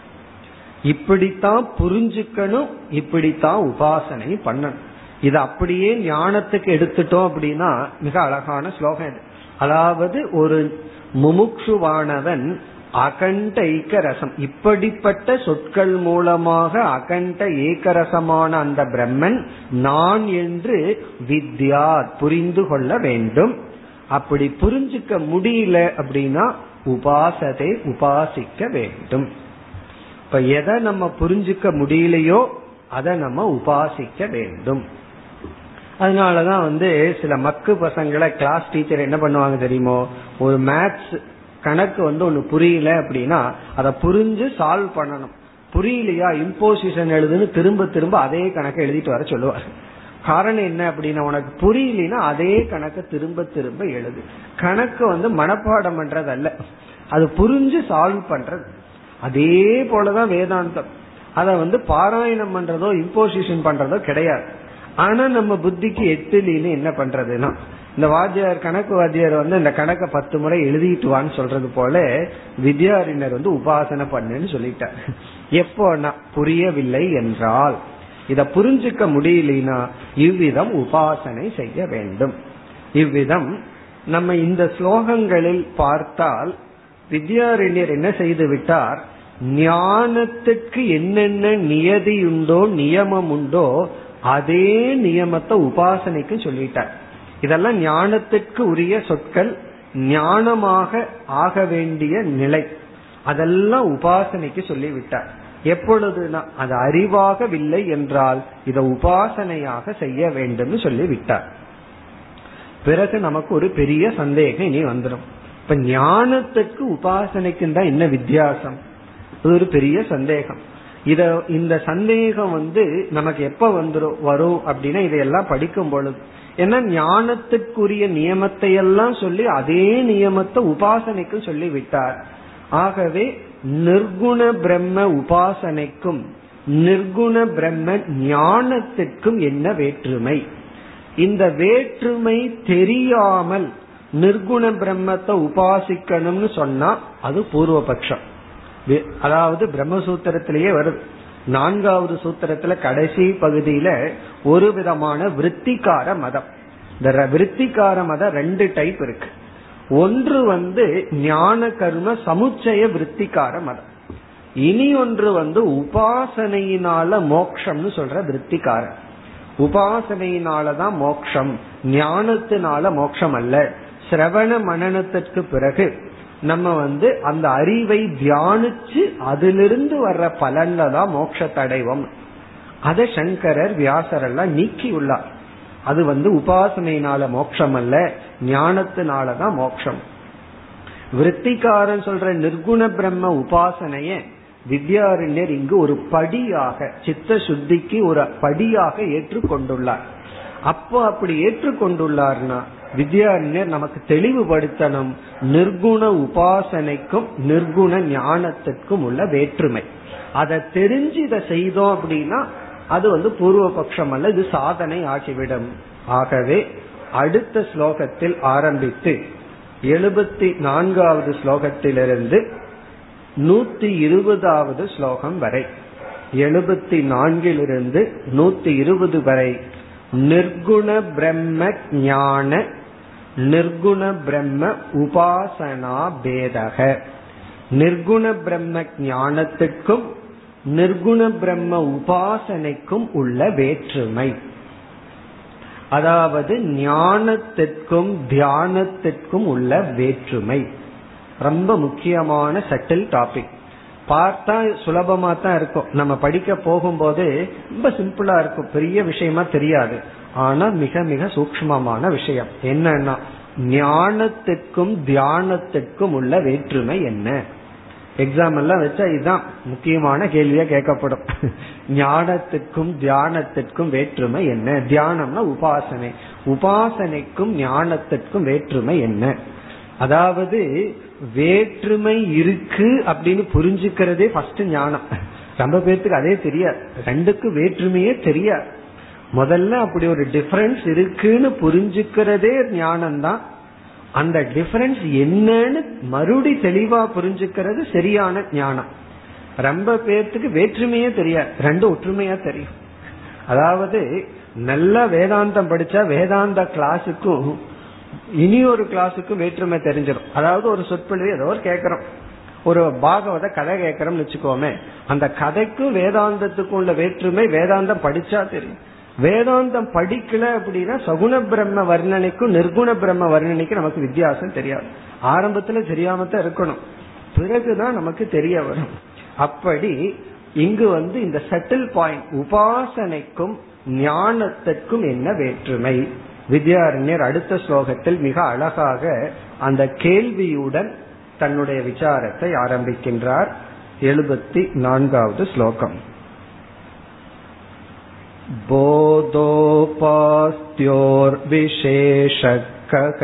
இப்படித்தான் புரிஞ்சுக்கணும் இப்படித்தான் உபாசனை பண்ணணும். இது அப்படியே ஞானத்துக்கு எடுத்துட்டோம் அப்படின்னா மிக அழகான ஸ்லோகம் இது. அதாவது ஒரு முமுட்சுவானவன் அகண்ட ஏக்கரசம் இப்படிப்பட்ட சொற்கள் மூலமாக அகண்ட ஏக்கரசமான அந்த பிரம்மன் நான் என்று வித்யா புரிந்து கொள்ள வேண்டும். அப்படி புரிஞ்சுக்க முடியல அப்படின்னா உபாசத்தை உபாசிக்க வேண்டும். இப்ப எதை நம்ம புரிஞ்சுக்க முடியலையோ அதை நம்ம உபாசிக்க வேண்டும். அதனாலதான் வந்து சில மக்கு பசங்களை கிளாஸ் டீச்சர் என்ன பண்ணுவாங்க தெரியுமோ ஒரு மேத்ஸ் கணக்கு வந்து ஒன்னு புரியல அப்படின்னா அதை புரிஞ்சு சால்வ் பண்ணணும். புரியலையா இம்போசிஷன் எழுதுன்னு திரும்ப திரும்ப அதே கணக்கை எழுதிட்டு வர சொல்லுவார். காரணம் என்ன அப்படின்னா உனக்கு புரியலனா அதே கணக்கை திரும்ப திரும்ப எழுது. கணக்கு வந்து மனப்பாடம் பண்றது அல்ல அது புரிஞ்சு சால்வ் பண்றது. அதே போலதான் வேதாந்தம். அதை வந்து பாராயணம் பண்றதோ இம்போசிஷன் பண்றதோ கிடையாது. ஆனா நம்ம புத்திக்கு எத்திலின்னு என்ன பண்றதுன்னா இந்த வாத்தியார் கணக்கு வாத்தியார் வந்து இந்த கணக்கை பத்து முறை எழுதிட்டு வான்னு சொல்றது போல வித்யாரிணர் வந்து உபாசனை பண்ணுன்னு சொல்லிட்டார். எப்போனா புரியவில்லை என்றால் இத புரிஞ்சுக்க முடியலனா இவ்விதம் உபாசனை செய்ய வேண்டும். இவ்விதம் நம்ம இந்த ஸ்லோகங்களில் பார்த்தால் வித்யாரண்யர் என்ன செய்து விட்டார்? ஞானத்துக்கு என்னென்ன நியதியுண்டோ நியமம் உண்டோ அதே நியமத்தை உபாசனைக்கு சொல்லிட்டார். இதெல்லாம் ஞானத்திற்கு உரிய சொற்கள் ஞானமாக ஆக வேண்டிய நிலை. அதெல்லாம் உபாசனைக்கு சொல்லிவிட்டார். எப்பொழுதுனா அது அறிவாகவில்லை என்றால் இதை உபாசனையாக செய்ய வேண்டும் சொல்லிவிட்டார். பிறகு நமக்கு ஒரு பெரிய சந்தேகம் இனி வந்துடும் இப்ப ஞானத்துக்கு உபாசனைக்கு தான் என்ன வித்தியாசம்? இது ஒரு பெரிய சந்தேகம். இத இந்த சந்தேகம் வந்து நமக்கு எப்ப வந்துரும் வரும் அப்படின்னா இதையெல்லாம் படிக்கும் பொழுது. ஏன்னா ஞானத்துக்குரிய நியமத்தை எல்லாம் சொல்லி அதே நியமத்தை உபாசனைக்கு சொல்லி விட்டார். ஆகவே நிர்குண பிரம்ம உபாசனைக்கும் நிர்குண பிரம்ம ஞானத்திற்கும் என்ன வேற்றுமை? இந்த வேற்றுமை தெரியாமல் நிர்குண பிரம்மத்தை உபாசிக்கணும்னு சொன்னா அது பூர்வபக்ஷம். அதாவது பிரம்மசூத்திரத்திலேயே வருது. நான்காவது சூத்திரத்துல கடைசி பகுதியில ஒரு விதமான விற்த்திகார மதம். இந்த விற்த்திகார மதம் ரெண்டு டைப் இருக்கு. ஒன்று வந்து ஞான கர்ம சமுச்சய விற்த்திகார மதம். இனி ஒன்று வந்து உபாசனையினால மோக்ஷம்னு சொல்ற விற்த்திகாரன் உபாசனையினாலதான் மோக்ஷம் ஞானத்தினால மோக்ஷம் அல்ல. சிரவண மனநத்திற்கு பிறகு நம்ம வந்து அந்த அறிவை தியானிச்சு அதிலிருந்து வர்ற பலன்ல தான் மோட்ச தடைவம் அதை சங்கரர் வியாசர் எல்லாம் நீக்கி உள்ளார் அது வந்து உபாசனையினால மோட்சம் அல்ல ஞானத்தினாலதான் மோட்சம். விற்த்திகாரன் சொல்ற நிர்குண பிரம்ம உபாசனைய வித்யாரண்யர் இங்கு ஒரு படியாக சித்த சுத்திக்கு ஒரு படியாக ஏற்றுக்கொண்டுள்ளார். அப்போ அப்படி ஏற்றுக்கொண்டுள்ளார்னா வித்யாரண்யர் நமக்கு தெளிவுபடுத்தணும். நிர்குண உபாசனைக்கும் நிர்குண ஞானத்திற்கும் உள்ள வேற்றுமை. அதை தெரிஞ்சு இதை செய்தோம் அப்படின்னா அது வந்து பூர்வபக்ஷம் அல்ல இது சாதனை ஆகிவிடும். ஆகவே அடுத்த ஸ்லோகத்தில் ஆரம்பித்து எழுபத்தி நான்காவது ஸ்லோகத்திலிருந்து நூத்தி இருபதாவது ஸ்லோகம் வரை எழுபத்தி நான்கிலிருந்து நூத்தி இருபது வரை நிர்குண பிரம்ம ஞான நிர்குண பிரம்ம உபாசனா பேதக. நிர்குண பிரம்ம ஞானத்துக்கும் நிர்குண பிரம்ம உபாசனைக்கும் உள்ள வேற்றுமை. அதாவது ஞானத்திற்கும் தியானத்திற்கும் உள்ள வேற்றுமை. ரொம்ப முக்கியமான சட்டில் டாபிக். பார்த்தா சுலபமா தான் இருக்கும். நம்ம படிக்க போகும்போது ரொம்ப சிம்பிளா இருக்கும். பெரிய விஷயமா தெரியாது. ஆனா மிக மிக சூக்மமான விஷயம். என்னன்னா ஞானத்துக்கும் தியானத்துக்கும் உள்ள வேற்றுமை என்ன? எக்ஸாம் எல்லாம் வச்சா இதுதான் முக்கியமான கேள்வியா கேட்கப்படும். (laughs) ஞானத்துக்கும் தியானத்திற்கும் வேற்றுமை என்ன? தியானம்னா உபாசனை. உபாசனைக்கும் ஞானத்திற்கும் வேற்றுமை என்ன? அதாவது வேற்றுமை இருக்கு அப்படின்னு புரிஞ்சுக்கிறதே ஃபர்ஸ்ட் ஞானம். ரொம்ப பேர்த்துக்கு அதே தெரியாது. ரெண்டுக்கும் வேற்றுமையே தெரியாது. முதல்ல அப்படி ஒரு டிஃபரன்ஸ் இருக்குன்னு புரிஞ்சுக்கிறதே ஞானம் தான் அந்த டிஃபரன்ஸ் என்னன்னு மறுபடி தெளிவா புரிஞ்சுக்கிறது சரியான ஞானம். ரொம்ப பேர்த்துக்கு வேற்றுமையே தெரியாது. ரெண்டும் ஒற்றுமையா தெரியும். அதாவது நல்ல வேதாந்தம் படிச்சா வேதாந்த கிளாஸுக்கும் இனி ஒரு கிளாஸுக்கும் வேற்றுமை தெரிஞ்சிடும். அதாவது ஒரு சொற்பொழிவு ஏதோ ஒரு கேட்கிறோம். ஒரு பாகவத கதை கேட்கறோம்னு வச்சுக்கோமே அந்த கதைக்கும் வேதாந்தத்துக்கும் உள்ள வேற்றுமை வேதாந்தம் படிச்சா தெரியும். வேதாந்தம் படிக்கல அப்படின்னா சகுண பிரம்ம வர்ணனைக்கும் நிர்குண பிரம்ம வர்ணனைக்கும் நமக்கு வித்தியாசம் தெரியாது. ஆரம்பத்துல தெரியாம இருக்கணும். பிறகுதான் நமக்கு தெரிய வரும். அப்படி இங்கு வந்து இந்த செட்டில் பாயிண்ட் உபாசனைக்கும் ஞானத்திற்கும் என்ன வேற்றுமை? வித்யாரண்யர் அடுத்த ஸ்லோகத்தில் மிக அழகாக அந்த கேள்வியுடன் தன்னுடைய விசாரத்தை ஆரம்பிக்கின்றார் எழுபத்தி நான்காவது ஸ்லோகம் बोधोपास्त्योर्विशेषकः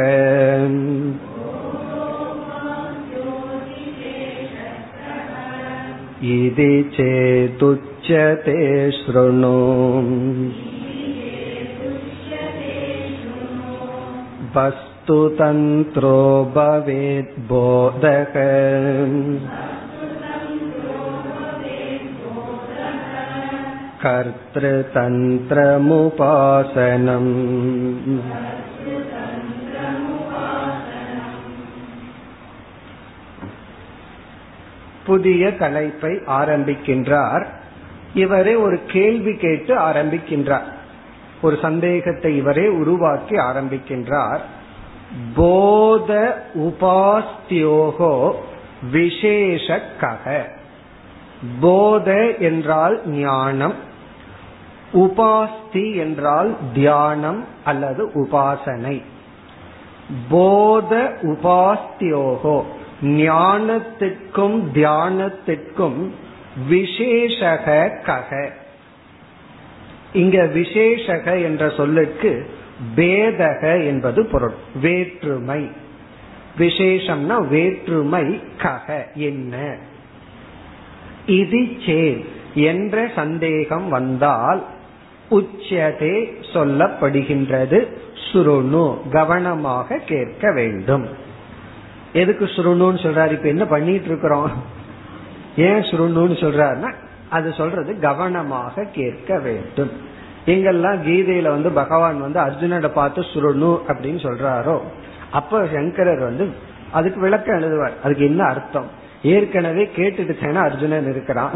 इति चेदुच्यते शृणु वस्तुतन्त्रो भवेद्बोधः कर्तृतन्त्रमुपासनम् புதிய தலைப்பை ஆரம்பிக்கின்றார் இவரே ஒரு கேள்வி கேட்டு ஆரம்பிக்கின்றார் ஒரு சந்தேகத்தை இவரே உருவாக்கி ஆரம்பிக்கின்றார். போத உபாஸ்தியோகோ விசேஷ கக போத என்றால் ஞானம் உபாஸ்தி என்றால் தியானம் அல்லது உபாசனை. போத உபாஸ்தியோகோ ஞானத்திற்கும் தியானத்திற்கும் விசேஷக கக. இங்க விசேஷக என்ற சொல்லுக்கு பேதக என்பது பொருள். வேற்றுமை. விசேஷம்னா வேற்றுமை கக என்ன? இது சே என்ற சந்தேகம் வந்தால் உச்சதே சொல்லப்படுகின்றது. சுருணு கவனமாக கேட்க வேண்டும். எதுக்கு சுருணுன்னு சொல்றாரு? இப்ப என்ன பண்ணிட்டு இருக்கிறோம்? ஏன் சுருணுன்னு சொல்றாருன்னா அது சொல்றது கவனமாக கேட்க வேண்டும். எங்கெல்லாம் கீதையில வந்து பகவான் வந்து அர்ஜுனனை பார்த்து சுருணு அப்படின்னு சொல்றாரோ அப்ப சங்கரர் வந்து அதுக்கு விளக்கம் எழுதுவார். அதுக்கு என்ன அர்த்தம்? ஏற்கனவே கேட்டுட்டு அர்ஜுனன் இருக்கிறான்.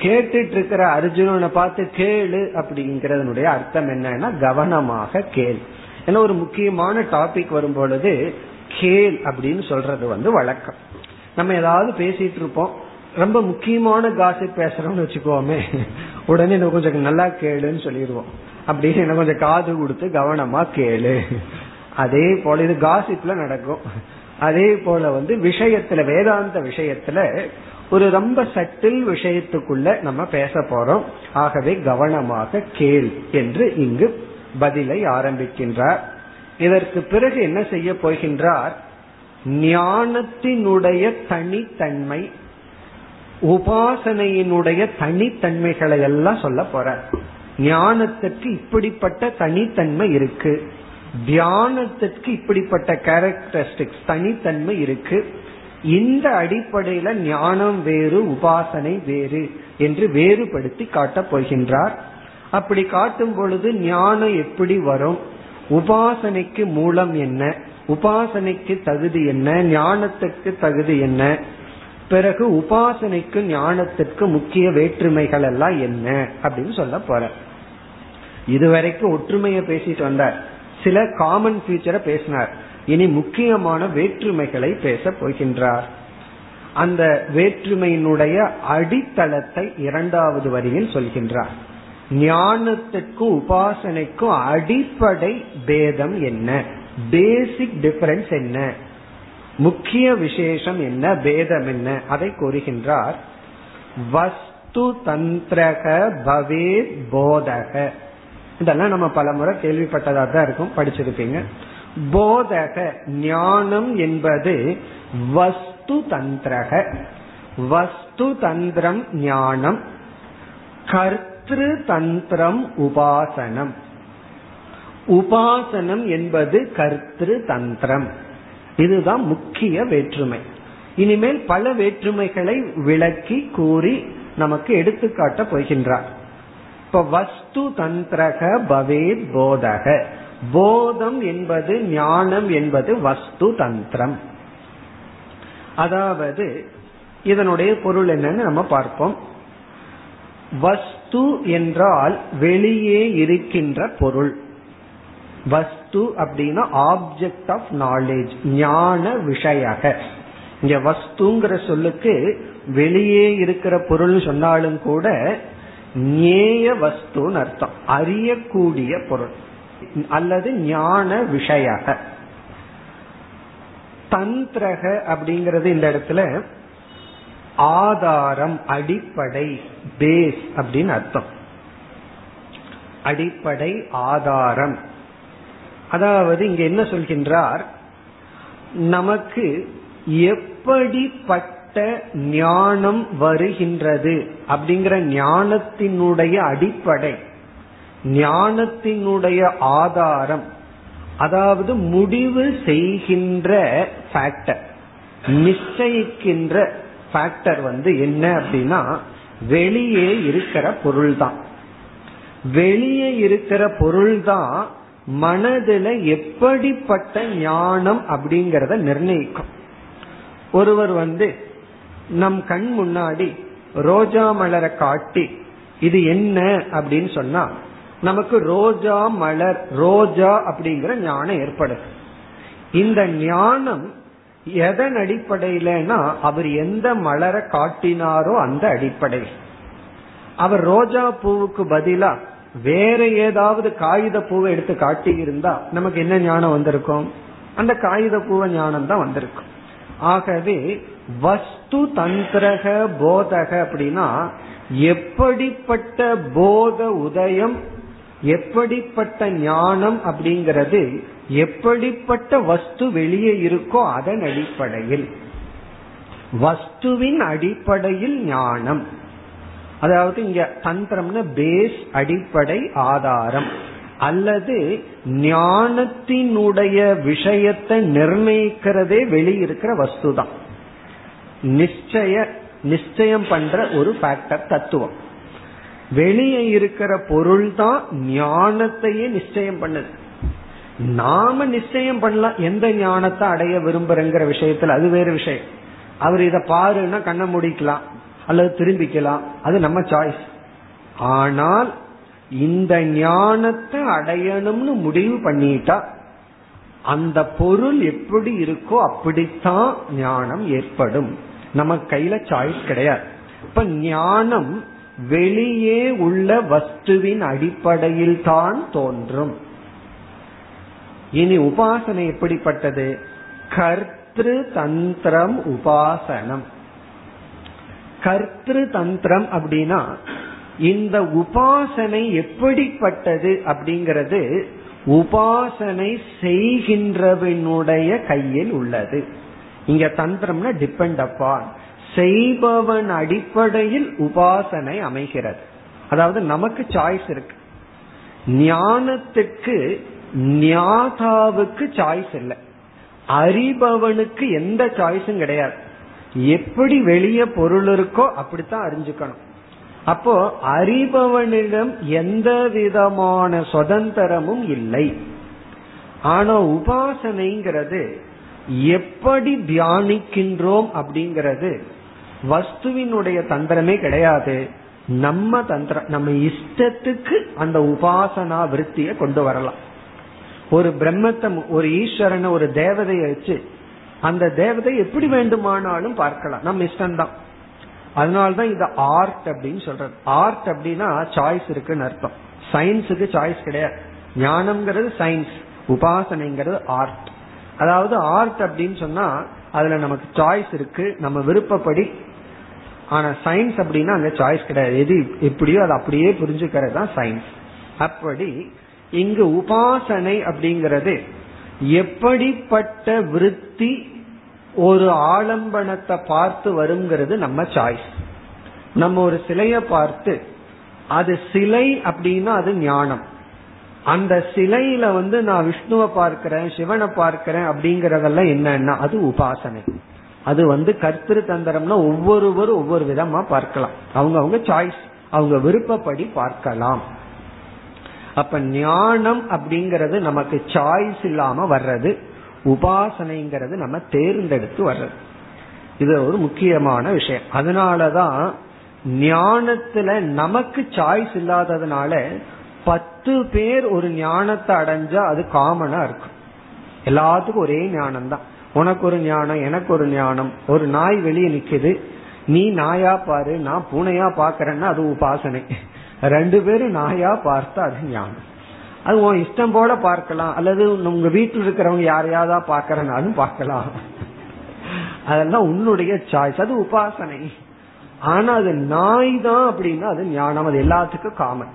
கேட்டுட்டு இருக்கிற அர்ஜுனனை பார்த்து கேளு அப்படிங்கறதனுடைய அர்த்தம் என்னன்னா கவனமாக கேள். ஏன்னா ஒரு முக்கியமான டாபிக் வரும் பொழுது கேள் அப்படின்னு சொல்றது வந்து வழக்கம். நம்ம ஏதாவது பேசிட்டு இருப்போம் ரொம்ப முக்கியமான காசிப் பேசுறோம்னு வச்சுக்கோமே. உடனே நம்ம கொஞ்சம் நல்லா கேளுன்னு சொல்லிடுவோம். அப்படின்னு என்ன கொஞ்சம் காது கொடுத்து கவனமா கேளு. அதே போல இது காசிப்ல நடக்கும். அதே போல வந்து விஷயத்துல வேதாந்த விஷயத்துல ஒரு ரொம்ப சட்டில் விஷயத்துக்குள்ள நம்ம பேச போறோம். ஆகவே கவனமாக கேள் என்று இங்கு பதிலை ஆரம்பிக்கின்றார். இதற்கு பிறகு என்ன செய்ய போகின்றார்? ஞானத்தினுடைய தனித்தன்மை உபாசனையினுடைய தனித்தன்மைகளை எல்லாம் சொல்ல போற. ஞானத்திற்கு இப்படிப்பட்ட தனித்தன்மை இருக்கு. தியானத்திற்கு இப்படிப்பட்ட கேரக்டரிஸ்டிக்ஸ் தனித்தன்மை இருக்கு. இந்த அடிப்படையில ஞானம் வேறு உபாசனை வேறு என்று வேறுபடுத்தி காட்டப் போகின்றார். அப்படி காட்டும் பொழுது ஞானம் எப்படி வரும்? உபாசனைக்கு மூலம் என்ன? உபாசனைக்கு தகுதி என்ன? ஞானத்துக்கு தகுதி என்ன? பிறகு உபாசனைக்கு ஞானத்திற்கு முக்கிய வேற்றுமைகள் எல்லாம் என்ன அப்படின்னு சொல்ல போற. இதுவரைக்கும் ஒற்றுமையை பேசிட்டு வந்தார். சில காமன் ஃபியூச்சரை பேசினார். இனி முக்கியமான வேற்றுமைகளை பேச போகின்றார். அந்த வேற்றுமையினுடைய அடித்தளத்தை இரண்டாவது வரியில் சொல்கின்றார். ஞானத்துக்கும் உபாசனைக்கும் அடிப்படை பேதம் என்ன? பேசிக் டிஃபரன்ஸ் என்ன? முக்கிய விசேஷம் என்ன பேதம் என்ன? அதை கூறுகின்றார். வஸ்து தந்திரக பவே போதக. இதெல்லாம் நம்ம பல முறை கேள்விப்பட்டதா தான் இருக்கும் படிச்சிருப்பீங்க. போதக ஞானம் என்பது வஸ்து தந்திரக. வஸ்து தந்திரம் ஞானம். கர்த்திரு தந்திரம் உபாசனம். உபாசனம் என்பது கர்த்திரு தந்திரம். இதுதான் முக்கிய வேற்றுமை. இனிமேல் பல வேற்றுமைகளை விளக்கி கூறி நமக்கு எடுத்துக்காட்ட போகின்றார். இப்ப வஸ்து தந்திரக பவேத் போதக. போதம் என்பது ஞானம் என்பது வஸ்து தந்திரம். அதாவது இதனுடைய பொருள் என்னன்னு நம்ம பார்ப்போம். வஸ்து என்றால் வெளியே இருக்கின்ற பொருள். வஸ்து அப்படின்னா ஆப்ஜெக்ட் ஆஃப் நாலேஜ் ஞான விஷயக. இங்க வஸ்துங்கிற சொல்லுக்கு வெளியே இருக்கிற பொருள் சொன்னாலும் கூட ஞேய வஸ்துன்னு அர்த்தம். அறியக்கூடிய பொருள். அல்லது ஞான விஷயக. தந்திரக அப்படிங்கறது இந்த இடத்துல ஆதாரம் அடிப்படை பேஸ் அப்படின்னு அர்த்தம். அடிப்படை ஆதாரம். அதாவது இங்க என்ன சொல்கின்றார்? நமக்கு எப்படிப்பட்ட ஞானம் வருகின்றது அப்படிங்கிற ஞானத்தினுடைய அடிப்படை ஞானத்தினுடைய ஆதாரம் அதாவது முடிவு செய்கின்ற ஃபேக்டர் நிச்சயிக்கின்ற ஃபேக்டர் வந்து என்ன அப்படின்னா வெளியே இருக்கிற பொருள் தான் வெளியே இருக்கிற பொருள் தான் மனதுல எப்படிப்பட்ட ஞானம் அப்படிங்கறத நிர்ணயிக்கும். ஒருவர் வந்து நம் கண் முன்னாடி ரோஜா மலரை காட்டி இது என்ன அப்படின்னு சொன்னா நமக்கு ரோஜா மலர் ரோஜா அப்படிங்கிற ஞானம் ஏற்படுது. இந்த ஞானம் எதன் அடிப்படையிலனா அவர் எந்த மலரை காட்டினாரோ அந்த அடிப்படையில். அவர் ரோஜா பூவுக்கு பதிலா வேற ஏதாவது காகித பூவை எடுத்து காட்டி இருந்தா நமக்கு என்ன ஞானம் வந்திருக்கும்? அந்த காகித பூவ ஞானம் தான் வந்திருக்கும். ஆகவே வஸ்து தந்திரக போதக அப்படின்னா எப்படிப்பட்ட போத உதயம் எப்படிப்பட்ட ஞானம் அப்படிங்கிறது எப்படிப்பட்ட வஸ்து வெளியே இருக்கோ அதன் அடிப்படையில். வஸ்துவின் அடிப்படையில் ஞானம். அதாவது இங்க தந்திரம்னு பேஸ் அடிப்படை ஆதாரம். அல்லது ஞானத்தினுடைய விஷயத்தை நிர்ணயிக்கிறதே வெளியிருக்கிற வஸ்து தான் நிச்சய நிச்சயம் பண்ற ஒரு ஃபேக்டர் தத்துவம். வெளியே இருக்கிற பொருள் தான் ஞானத்தையே நிச்சயம் பண்ணுது. நாம நிச்சயம் பண்ணலாம். எந்த ஞானத்தை அடைய விரும்புறங்கிற விஷயத்துல அது வேறு விஷயம். அவர் இத பாருன்னா கண்ணை முடிக்கலாம். அல்லது திரும்பிக்கலாம். அது நம்ம சாய்ஸ் ஆனால் இந்த ஞானத்தை அடையணும்னு முடிவு பண்ணிட்டா அந்த பொருள் எப்படி இருக்கோ அப்படித்தான் ஞானம் ஏற்படும். நம்ம கையில சாய்ஸ் கிடையாது. இப்ப ஞானம் வெளியே உள்ள வஸ்துவின் அடிப்படையில் தான் தோன்றும். இனி உபாசனை எப்படிப்பட்டது? கர்த்திரு தந்திரம் உபாசனம். கர்த்திரு தந்திரம் அப்படின்னா இந்த உபாசனை எப்படிப்பட்டது அப்படிங்கிறது உபாசனை செய்கின்றவனுடைய கையில் உள்ளது. இங்க தந்திரம்னா டிபெண்ட் அப்பான் செய்பவன் அடிப்படையில் உபாசனை அமைகிறது. அதாவது நமக்கு சாய்ஸ் இருக்கு. ஞானத்துக்கு ஞாதாவுக்கு சாய்ஸ் இல்லை. அறிபவனுக்கு எந்த சாய்ஸும் கிடையாது. எப்படி வெளியே பொருள் இருக்கோ அப்படித்தான் அறிஞ்சுக்கணும். அப்போ அறிபவனிடம் எந்த விதமான சுதந்திரமும் இல்லை. ஆனா உபாசனைங்கிறது எப்படி தியானிக்கின்றோம் அப்படிங்கிறது வஸ்துவினுடைய தந்திரமே கிடையாது. நம்ம தந்திரம் நம்ம இஷ்டத்துக்கு அந்த உபாசனா விருத்திய கொண்டு வரலாம். ஒரு பிரம்மத்தை ஒரு ஈஸ்வரனை ஒரு தேவதையை வச்சு அந்த தேவதை எப்படி வேண்டுமானாலும் பார்க்கலாம். நம்ம இஷ்டம்தான். அதனால்தான் இது ஆர்ட் அப்படின்னு சொல்றது. ஆர்ட் அப்படின்னா சாய்ஸ் இருக்குன்னு அர்த்தம். சயின்ஸுக்கு சாய்ஸ் கிடையாது. ஞானம்ங்கிறது சயின்ஸ் உபாசனைங்கிறது ஆர்ட் அதாவது ஆர்ட் அப்படின்னு சொன்னா அதுல நமக்கு சாய்ஸ் இருக்கு. நம்ம விருப்பப்படி. ஆனா சயின்ஸ் அப்படின்னா அங்க சாய்ஸ் கிடையாது. எது எப்படியோ அது அப்படியே புரிஞ்சுக்கிறது தான் சயின்ஸ் அப்படி இங்கு உபாசனை அப்படிங்கிறது எப்படிப்பட்ட விருத்தி ஒரு ஆலம்பனத்தை பார்த்து வருங்கிறது நம்ம சாய்ஸ் நம்ம ஒரு சிலைய பார்த்து அது சிலை அப்படின்னா அது ஞானம். அந்த சிலையில வந்து நான் விஷ்ணுவை பார்க்கிறேன் சிவனை பார்க்கிறேன் அப்படிங்கறதெல்லாம் என்னன்னா அது உபாசனை. அது வந்து கர்த்திரு தந்திரம்னா ஒவ்வொருவரும் ஒவ்வொரு விதமா பார்க்கலாம். அவங்க அவங்க சாய்ஸ் அவங்க விருப்பப்படி பார்க்கலாம். அப்ப ஞானம் அப்படிங்கறது நமக்கு சாய்ஸ் இல்லாம வர்றது உபாசனைங்கிறது நம்ம தேர்ந்தெடுத்து வர்றது. இது ஒரு முக்கியமான விஷயம். அதனாலதான் ஞானத்துல நமக்கு சாய்ஸ் இல்லாததுனால பத்து பேர் ஒரு ஞானத்தை அடைஞ்சா அது காமனா இருக்கும். எல்லாத்துக்கும் ஒரே ஞானம் தான் உனக்கு ஒரு ஞானம் எனக்கு ஒரு ஞானம் ஒரு நாய் வெளியே நிக்குது நீ நாயா பாரு நான் பூனையா பாக்கிறேன்னா அது உபாசனை. ரெண்டு பேரும் நாயா பார்த்தா அது ஞானம். அது உன் இஷ்டம் போல பார்க்கலாம். அல்லது உங்க வீட்டில் இருக்கிறவங்க யாரையாவது பாக்கிறனாலும் பார்க்கலாம். அதெல்லாம் உன்னுடைய சாய்ஸ் அது உபாசனை. ஆனா அது நாய் தான் அப்படின்னா அது ஞானம். அது எல்லாத்துக்கும் காமன்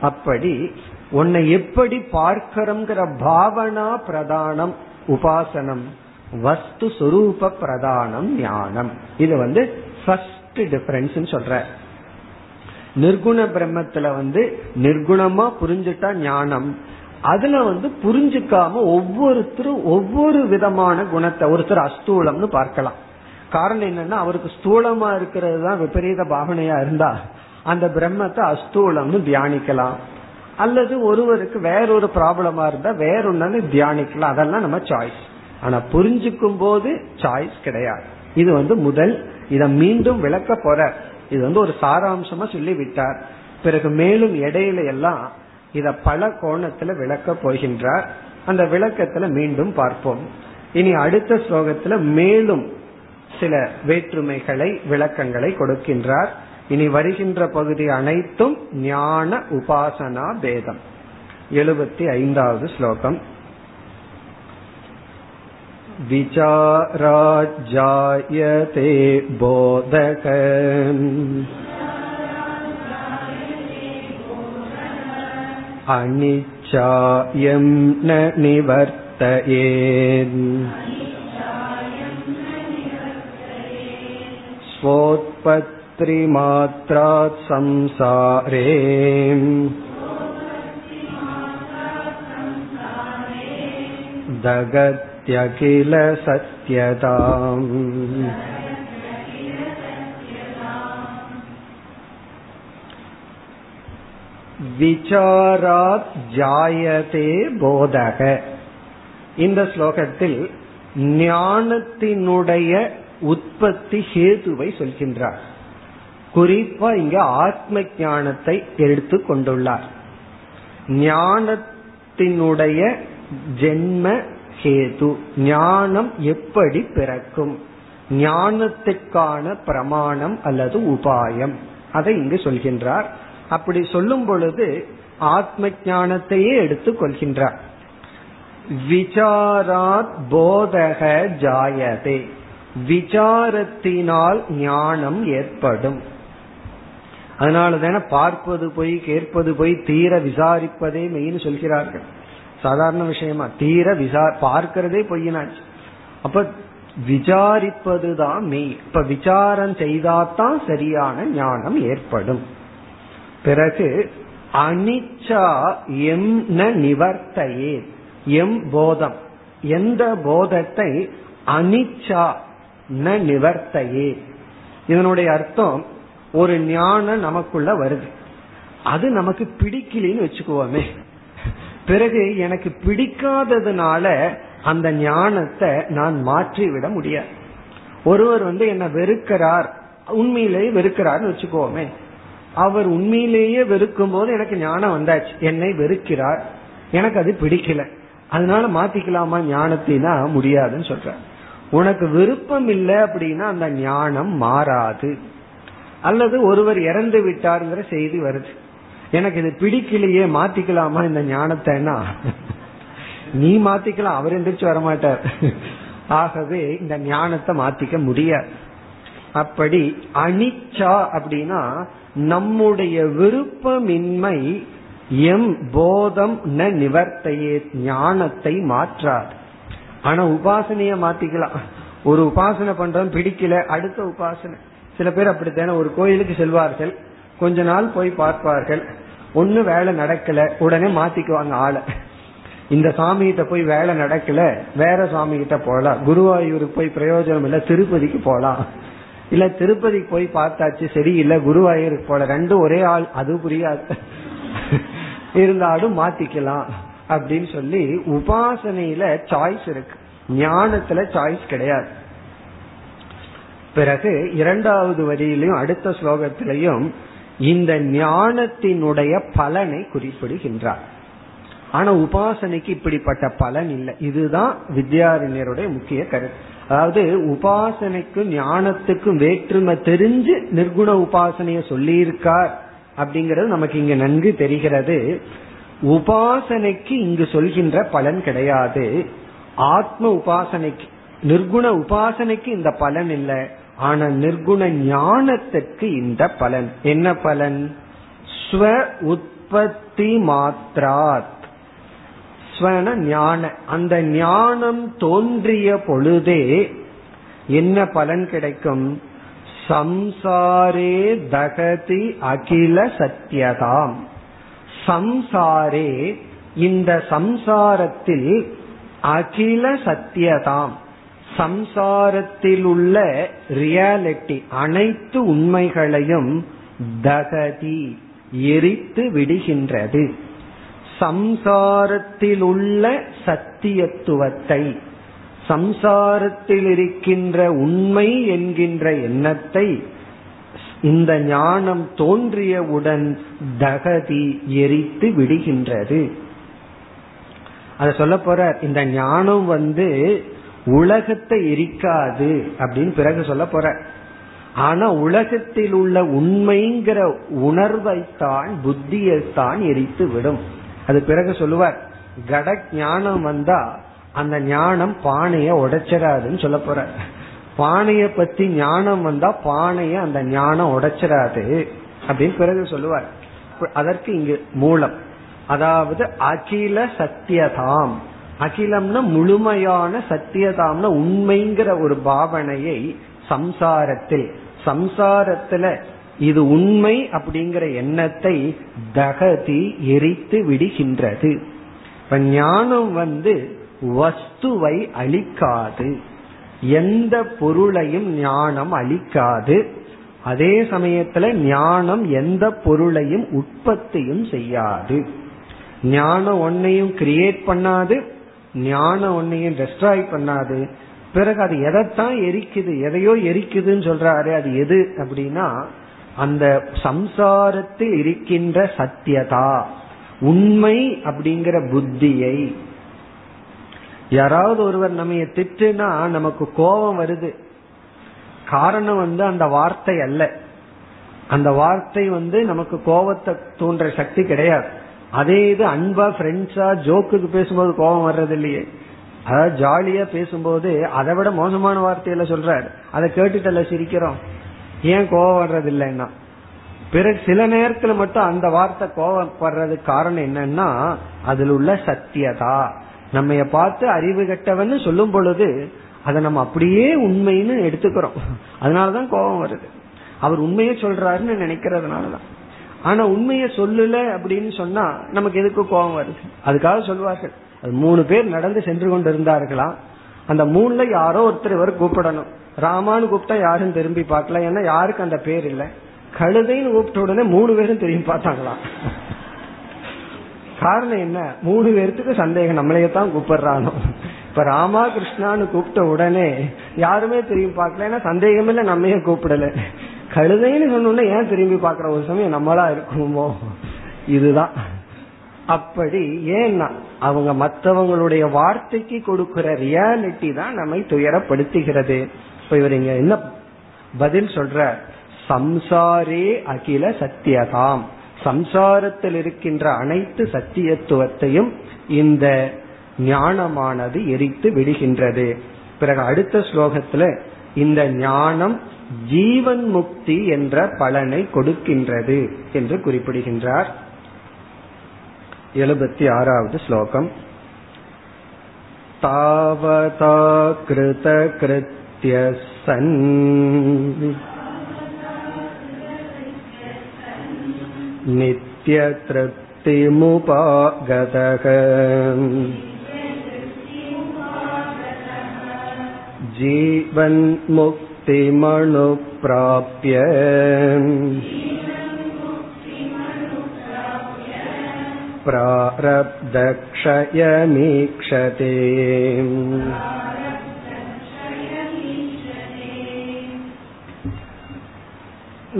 அப்படி உன்னை எப்படி பார்க்கிறோங்கிற பாவனா பிரதானம் உபாசனம் வஸ்து சுரூப பிரதானம் ஞானம். இது வந்து ஃபர்ஸ்ட் டிஃபரன்ஸ் சொல்ற. நிர்குண பிரம்மத்துல வந்து நிர்குணமா புரிஞ்சுட்டா ஞானம். அதுல வந்து புரிஞ்சுக்காம ஒவ்வொருத்தரும் ஒவ்வொரு விதமான குணத்தை ஒருத்தர் அஸ்தூலம்னு பார்க்கலாம். காரணம் என்னன்னா அவருக்கு ஸ்தூலமா இருக்கிறது தான் விபரீத பாவனையா இருந்தா அந்த பிரம்மத்தை அஸ்தூலம்னு தியானிக்கலாம். அல்லது ஒருவருக்கு வேறொரு ப்ராப்ளமா இருந்தா வேறொன்னு தியானிக்கலாம். அதெல்லாம் நம்ம சாய்ஸ் ஆனா புரிஞ்சுக்கும் போது சாய்ஸ் கிடையாது. இது வந்து முதல். இதை மீண்டும் விளக்க போற இது வந்து ஒரு சாராம்சமா சொல்லி விட்டார் பிறகு மேலும் இடையில எல்லாம் இத பல கோணத்துல விளக்க போகின்றார். அந்த விளக்கத்துல மீண்டும் பார்ப்போம். இனி அடுத்த ஸ்லோகத்துல மேலும் சில வேற்றுமைகளை விளக்கங்களை கொடுக்கின்றார். இனி வருகின்ற பகுதி அனைத்தும் ஞான உபாசனா பேதம். எழுபத்தி ஐந்தாவது ஸ்லோகம். विचाराज्जायते बोधक अनिच्छायं न निवर्तयेत् स्वोत्पत्तिमात्रात् संसारे दगत्यखिल सत्यताम् விசாராத் ஜாயதே போதக இந்த ஸ்லோகத்தில் ஞானத்தினுடைய உற்பத்தி ஹேதுவை சொல்கின்றார் குறிப்பா இங்க ஆத்ம ஞானத்தை எடுத்து கொண்டுள்ளார் ஞானத்தினுடைய ஜென்ம ஹேது ஞானம் எப்படி பிறக்கும்? ஞானத்துக்கான பிரமாணம் அல்லது உபாயம். அதை இங்கு சொல்கின்றார். அப்படி சொல்லும் பொழுது ஆத்ம ஞானத்தையே எடுத்துக் கொள்கின்றார். விசாராத் போதக ஜாயதே. விசாரத்தினால் ஞானம் ஏற்படும். அதனால தானே பார்ப்பது போய் கேட்பது போய் தீர விசாரிப்பதே மெயின் சொல்கிறார்கள். சாதாரண விஷயமா. தீர விசா பார்க்கிறதே பொய்யினாச்சு. அப்ப விசாரிப்பதுதான் மெய் இப்ப விசாரம் செய்தாதான் சரியான ஞானம் ஏற்படும். பிறகு அனிச்சா எம் ந நிவர்த்தையே. எம் போதம். எந்த போதத்தை அனிச்சா ந நிவர்த்தையே. இதனுடைய அர்த்தம் ஒரு ஞானம் நமக்குள்ள வருது. அது நமக்கு பிடிக்கலன்னு வச்சுக்குவோமே. பிறகு எனக்கு பிடிக்காததுனால அந்த ஞானத்தை நான் மாற்றி விட முடியாது. ஒருவர் வந்து என்ன வெறுக்கிறார் உண்மையிலேயே வெறுக்கிறார்னு வச்சுக்கோமே. அவர் உண்மையிலேயே வெறுக்கும் போது எனக்கு ஞானம் வந்தாச்சு. என்னை வெறுக்கிறார். எனக்கு அது பிடிக்கல. அதனால மாத்திக்கலாமா ஞானத்தினா முடியாதுன்னு சொல்ற உனக்கு விருப்பம் இல்லை அப்படின்னா அந்த ஞானம் மாறாது. அல்லது ஒருவர் இறந்து விட்டார்ங்கிற செய்தி வருது. எனக்கு இது பிடிக்கலையே மாத்திக்கலாமா இந்த ஞானத்தைன்னா நீ மாத்திக்கலாம் அவர் எந்திரிச்சு வரமாட்டார். ஆகவே இந்த ஞானத்தை மாத்திக்க முடியாது. அப்படி அனிச்சா அப்படின்னா நம்முடைய விருப்பமின்மை எம் போதம் ந நிவர்த்தையே ஞானத்தை மாற்றாது ஆனா உபாசனைய மாத்திக்கலாம். ஒரு உபாசனை பண்றோம் பிடிக்கல அடுத்த உபாசனை. சில பேர் அப்படித்தானே ஒரு கோயிலுக்கு செல்வார்கள் கொஞ்ச நாள் போய் பார்ப்பார்கள். ஒண்ணு வேலை நடக்கல உடனே மாத்திக்குவாங்க ஆளை. இந்த சாமி கிட்ட போய் வேலை நடக்கல வேற சாமி கிட்ட போகலாம் குருவாயூருக்கு போய் பிரயோஜனம் இல்ல திருப்பதிக்கு போகலாம் இல்ல திருப்பதிக்கு போய் பார்த்தாச்சு சரி இல்ல குருவாயூருக்கு போல. ரெண்டும் ஒரே ஆள் அது புரியாது. இருந்தாலும் மாத்திக்கலாம் அப்படின்னு சொல்லி உபாசனையில சாய்ஸ் இருக்கு. ஞானத்துல சாய்ஸ் கிடையாது. பிறகு இரண்டாவது வரியிலையும் அடுத்த ஸ்லோகத்திலையும் இந்த ஞானத்தினுடைய பலனை குறிப்பிடுகின்றார். ஆனா உபாசனைக்கு இப்படிப்பட்ட பலன் இல்லை. இதுதான் வித்யாரண்யருடைய முக்கிய கருத்து. அதாவது உபாசனைக்கும் ஞானத்துக்கும் வேற்றுமை தெரிஞ்சு நிர்குண உபாசனைய சொல்லியிருக்கார் அப்படிங்கறது நமக்கு இங்க நன்கு தெரிகிறது. உபாசனைக்கு இங்கு சொல்கின்ற பலன் கிடையாது. ஆத்ம உபாசனைக்கு நிர்குண உபாசனைக்கு இந்த பலன் இல்லை. ஆனா நிர்குண ஞானத்திற்கு இந்த பலன். என்ன பலன்? ஸ்வ உற்பத்தி மாத்ராத். ஸ்வன ஞான. அந்த ஞானம் தோன்றிய பொழுதே என்ன பலன் கிடைக்கும்? சம்சாரே தகதி அகில சத்தியதாம் சம்சாரே இந்த சம்சாரத்தில் அகில சத்தியதாம் சம்சாரத்தில் உள்ள ரியாலிட்டி அனைத்து உண்மைகளையும் தகதி எரித்து விடுகின்றது. சம்சாரத்தில் உள்ள சத்தியத்துவத்தை சம்சாரத்தில் இருக்கின்ற உண்மை என்கின்ற எண்ணத்தை இந்த ஞானம் தோன்றியவுடன் தகதி எரித்து விடுகின்றது. அத சொல்ல போற இந்த ஞானம் வந்து உலகத்தை எரிக்காது அப்படின்னு பிறகு சொல்ல போற. ஆனா உலகத்தில் உள்ள உண்மைங்கிற உணர்வைத்தான் புத்தியைத்தான் எரித்து விடும். அது பிறகு சொல்லுவார் கட ஞானம் வந்தா அந்த ஞானம் பானைய உடைச்சிடாதுன்னு சொல்ல போற. பானைய பத்தி ஞானம் வந்தா பானைய அந்த ஞானம் உடைச்சிடாது அப்படின்னு பிறகு சொல்லுவார். அதற்கு இங்கு மூலம். அதாவது அகில சத்தியதாம். அகிலம்னா முழுமையான சத்தியதாம்னா உண்மைங்கிற ஒரு பாவனையை சம்சாரத்தில். சம்சாரத்துல இது உண்மை அப்படிங்கிற எண்ணத்தை தகதி எரித்து விடுகின்றது. இப்ப ஞானம் வந்து வஸ்துவை அழிக்காது. எந்த பொருளையும் ஞானம் அழிக்காது. அதே சமயத்துல ஞானம் எந்த பொருளையும் உற்பத்தியும் செய்யாது. ஞானம் ஒன்னையும் கிரியேட் பண்ணாது ஞானம் ஒன்னையும் டெஸ்ட்ராய் பண்ணாது. பிறகு அது எதைத்தான் எரிக்குது எதையோ எரிக்குதுன்னு சொல்றாரு அது எது அப்படின்னா அந்த சம்சாரத்தில் இருக்கின்ற சத்தியதா. உண்மை அப்படிங்கிற புத்தியை. யாராவது ஒருவர் நம்ம திட்டுனா நமக்கு கோபம் வருது. காரணம் வந்து அந்த வார்த்தை அல்ல. அந்த வார்த்தை வந்து நமக்கு கோபத்தை தூண்டுற சக்தி கிடையாது. அதே இது அன்பா ஃப்ரெண்ட்ஸா ஜோக்குக்கு பேசும்போது கோபம் வர்றது இல்லையே அதாவது ஜாலியா பேசும்போது அதை விட மோசமான வார்த்தையில சொல்றாரு. அதை கேட்டுட்டல சிரிக்கிறோம். ஏன் கோபம் வர்றது இல்லைன்னா பிறகு சில நேரத்துல மட்டும் அந்த வார்த்தை கோவப்படுறதுக்கு காரணம் என்னன்னா அதுல உள்ள சத்தியதா. நம்ம பார்த்து அறிவு கட்டவன்னு சொல்லும் பொழுது அதை நம்ம அப்படியே உண்மைன்னு எடுத்துக்கிறோம். அதனாலதான் கோபம் வருது. அவர் உண்மையை சொல்றாருன்னு நினைக்கிறதுனாலதான். ஆனா உண்மையை சொல்லல அப்படின்னு சொன்னா நமக்கு எதுக்கு கோபம் வருது? அதுக்காக சொல்வார்கள். அது மூணு பேர் நடந்து சென்று கொண்டு இருந்தார்களாம் அந்த மூணுல யாரோ ஒருத்தர் இவர் கூப்பிடணும். ராமான்னு கூப்பிட்டா யாரும் திரும்பி பார்க்கல. ஏன்னா யாருக்கு அந்த பேர் இல்லை. கழுதைன்னு கூப்பிட்ட உடனே மூணு பேரும் திரும்பி பார்த்தாங்களாம் காரணம் என்ன? மூணு பேர்த்துக்கு சந்தேகம். நம்மளையே தான் கூப்பிடுறானோ? இப்ப ராமா கிருஷ்ணான்னு கூப்பிட்ட உடனே யாருமே திரும்பி பார்க்கல. ஏன்னா சந்தேகம் இல்ல நம்மையே கூப்பிடல. கழுதைன்னு சொன்ன ஏன் திரும்பி பாக்குற ஒரு சமயம் நம்மளா இருக்குமோ? இதுதான். அப்படி ஏன்னா அவங்க மற்றவங்களுடைய வார்த்தைக்கு கொடுக்கிற ரியாலிட்டி தான் நம்மை துயரப்படுத்துகிறது. இப்ப இவர் இங்க என்ன பதில் சொல்ற சம்சாரே அகில சத்தியதாம். சம்சாரத்தில் இருக்கின்ற அனைத்து சத்தியத்துவத்தையும் இந்த ஞானமானது எரித்து விடுகின்றது பிறகு அடுத்த ஸ்லோகத்துல இந்த ஞானம் ஜீவன் முக்தி என்ற பலனை கொடுக்கின்றது என்று குறிப்பிடுகின்றார் எழுபத்தி ஆறாவது ஸ்லோகம் தாவதா கிருத கிருத்திய சன் नित्यतृप्तिमुपागतः जीवन्मुक्तिमनुप्राप्य प्रारब्धक्षयमीक्षते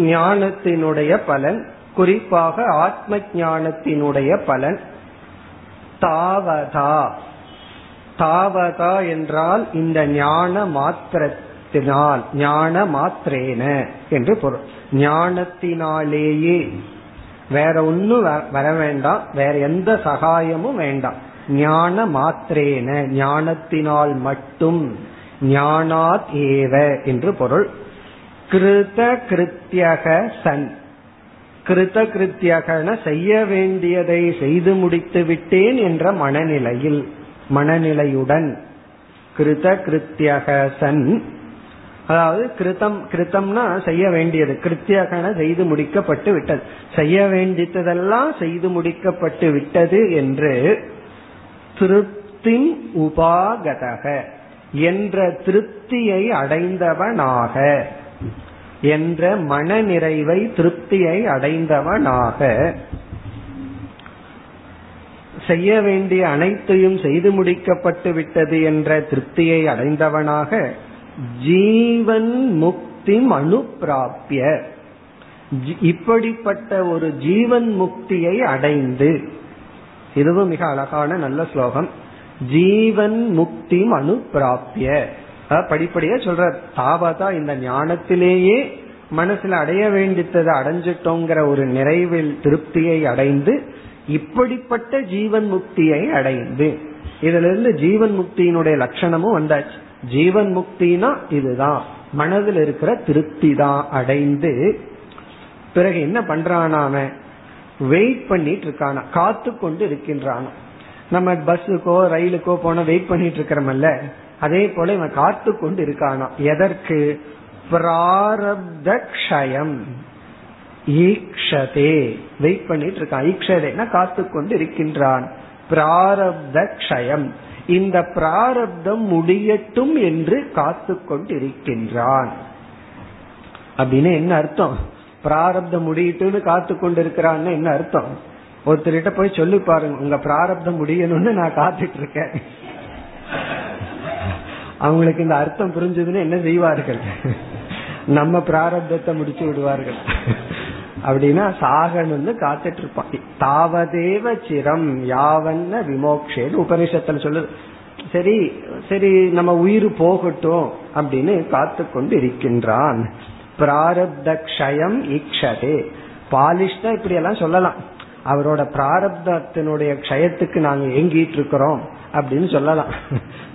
ஞானத்தினுடைய பலன் குறிப்பாக ஆத்ம ஞானத்தினுடைய பலன் தாவதா தாவதா என்றால் இந்த ஞான மாத்திரத்தினால் ஞான மாத்திரேன என்று பொருள். ஞானத்தினாலேயே. வேற ஒன்னும் வர வேண்டாம். வேற எந்த சகாயமும் வேண்டாம். ஞான மாத்திரேன ஞானத்தினால் மட்டும் ஞானாத் ஏவ என்று பொருள். கிருத கிருத்தியக சன். கிருத கிருத்தியகன செய்ய வேண்டியதை செய்து முடித்து விட்டேன் என்ற மனநிலையில். மனநிலையுடன் கிருத கிருத்தியக சன். அதாவது கிருத்தம் கிருத்தம்னா செய்ய வேண்டியது. கிருத்தியகன செய்து முடிக்கப்பட்டு விட்டது. செய்ய வேண்டியதெல்லாம் செய்து முடிக்கப்பட்டு விட்டது என்று திருப்தி உபாகதக. என்ற திருப்தியை அடைந்தவனாக. என்ற மன நிறைவை திருப்தியை அடைந்தவனாக. செய்ய வேண்டிய அனைத்தையும் செய்து முடிக்கப்பட்டு விட்டது என்ற திருப்தியை அடைந்தவனாக ஜீவன் முக்தி அனுப்பிராப்பிய இப்படிப்பட்ட ஒரு ஜீவன் முக்தியை அடைந்து இதுவும் மிக அழகான நல்ல ஸ்லோகம். ஜீவன் முக்தி அனுப்பிராப்பிய படிப்படியா சொல்ற தாவதா இந்த ஞானத்திலேயே மனசுல அடைய வேண்டித்ததை அடைஞ்சிட்டோங்கிற ஒரு நிறைவில் திருப்தியை அடைந்து இப்படிப்பட்ட ஜீவன் முக்தியை அடைந்து. இதுல இருந்து ஜீவன் முக்தியினுடைய லட்சணமும் வந்தாச்சு. ஜீவன் முக்தினா இதுதான் மனதில் இருக்கிற திருப்தி தான் அடைந்து பிறகு என்ன பண்றானாம வெயிட் பண்ணிட்டு இருக்கானா காத்து கொண்டு இருக்கின்றானா? நம்ம பஸ்ஸுக்கோ ரயிலுக்கோ போன வெயிட் பண்ணிட்டு இருக்கிறோம்ல அதே போல இவன் காத்து கொண்டு இருக்கானா? எதற்கு? பிராரப்த க்ஷயம். ஈக்ஷதே. வெயிட் பண்ணிட்டு இருக்கான். ஈக்ஷதேனா காத்து கொண்டு இருக்கின்றான் பிராரப்த க்ஷயம். இந்த பிராரப்தம் முடியட்டும் என்று காத்து கொண்டிருக்கின்றான் அப்படின்னு என்ன அர்த்தம்? பிராரப்தம் முடியட்டும்னு காத்து கொண்டு இருக்கிறான்னு என்ன அர்த்தம்? ஒருத்தர்கிட்ட போய் சொல்லி பாருங்க. உங்க பிராரப்தம் முடியணும்னு நான் காத்துட்டு இருக்கேன் அவங்களுக்கு இந்த அர்த்தம் புரிஞ்சதுன்னு என்ன செய்வார்கள்? நம்ம பிராரப்தத்தை முடிச்சு விடுவார்கள். அப்படின்னா சாகணும்னு காத்துட்டு இருப்பான் தாவதேவ சிரம் யாவன்ன விமோக்ஷேன்னு உபனிஷத்துல சொல்லுது. சரி சரி நம்ம உயிர் போகட்டும் அப்படின்னு காத்து கொண்டு இருக்கின்றான் பிராரப்த க்ஷயம் இக்ஷதே. பாலிஷ்டா இப்படி எல்லாம் சொல்லலாம். அவரோட பிராரப்தத்தினுடைய க்ஷயத்துக்கு நாங்க ஏங்கிட்டு இருக்கிறோம் அப்படின்னு சொல்லலாம்.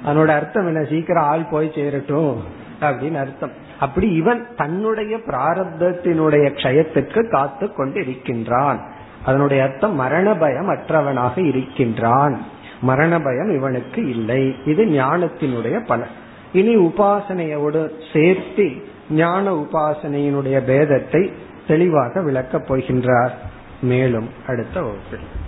அதனோட அர்த்தம் என்ன? சீக்கிரம் ஆள் போய் சேரட்டும் அப்படின்னு அர்த்தம். அப்படி இவன் தன்னுடைய பிராரப்தத்தினுடைய க்ஷயத்துக்கு காத்து கொண்டிருக்கின்றான். அதனுடைய அர்த்தம் மரண பயம் அற்றவனாக இருக்கின்றான். மரண பயம் இவனுக்கு இல்லை. இது ஞானத்தினுடைய பலன். இனி உபாசனையோடு சேர்த்து ஞான உபாசனையினுடைய பேதத்தை தெளிவாக விளக்கப் போகின்றார். மேலும் அடுத்த வகுப்பில்.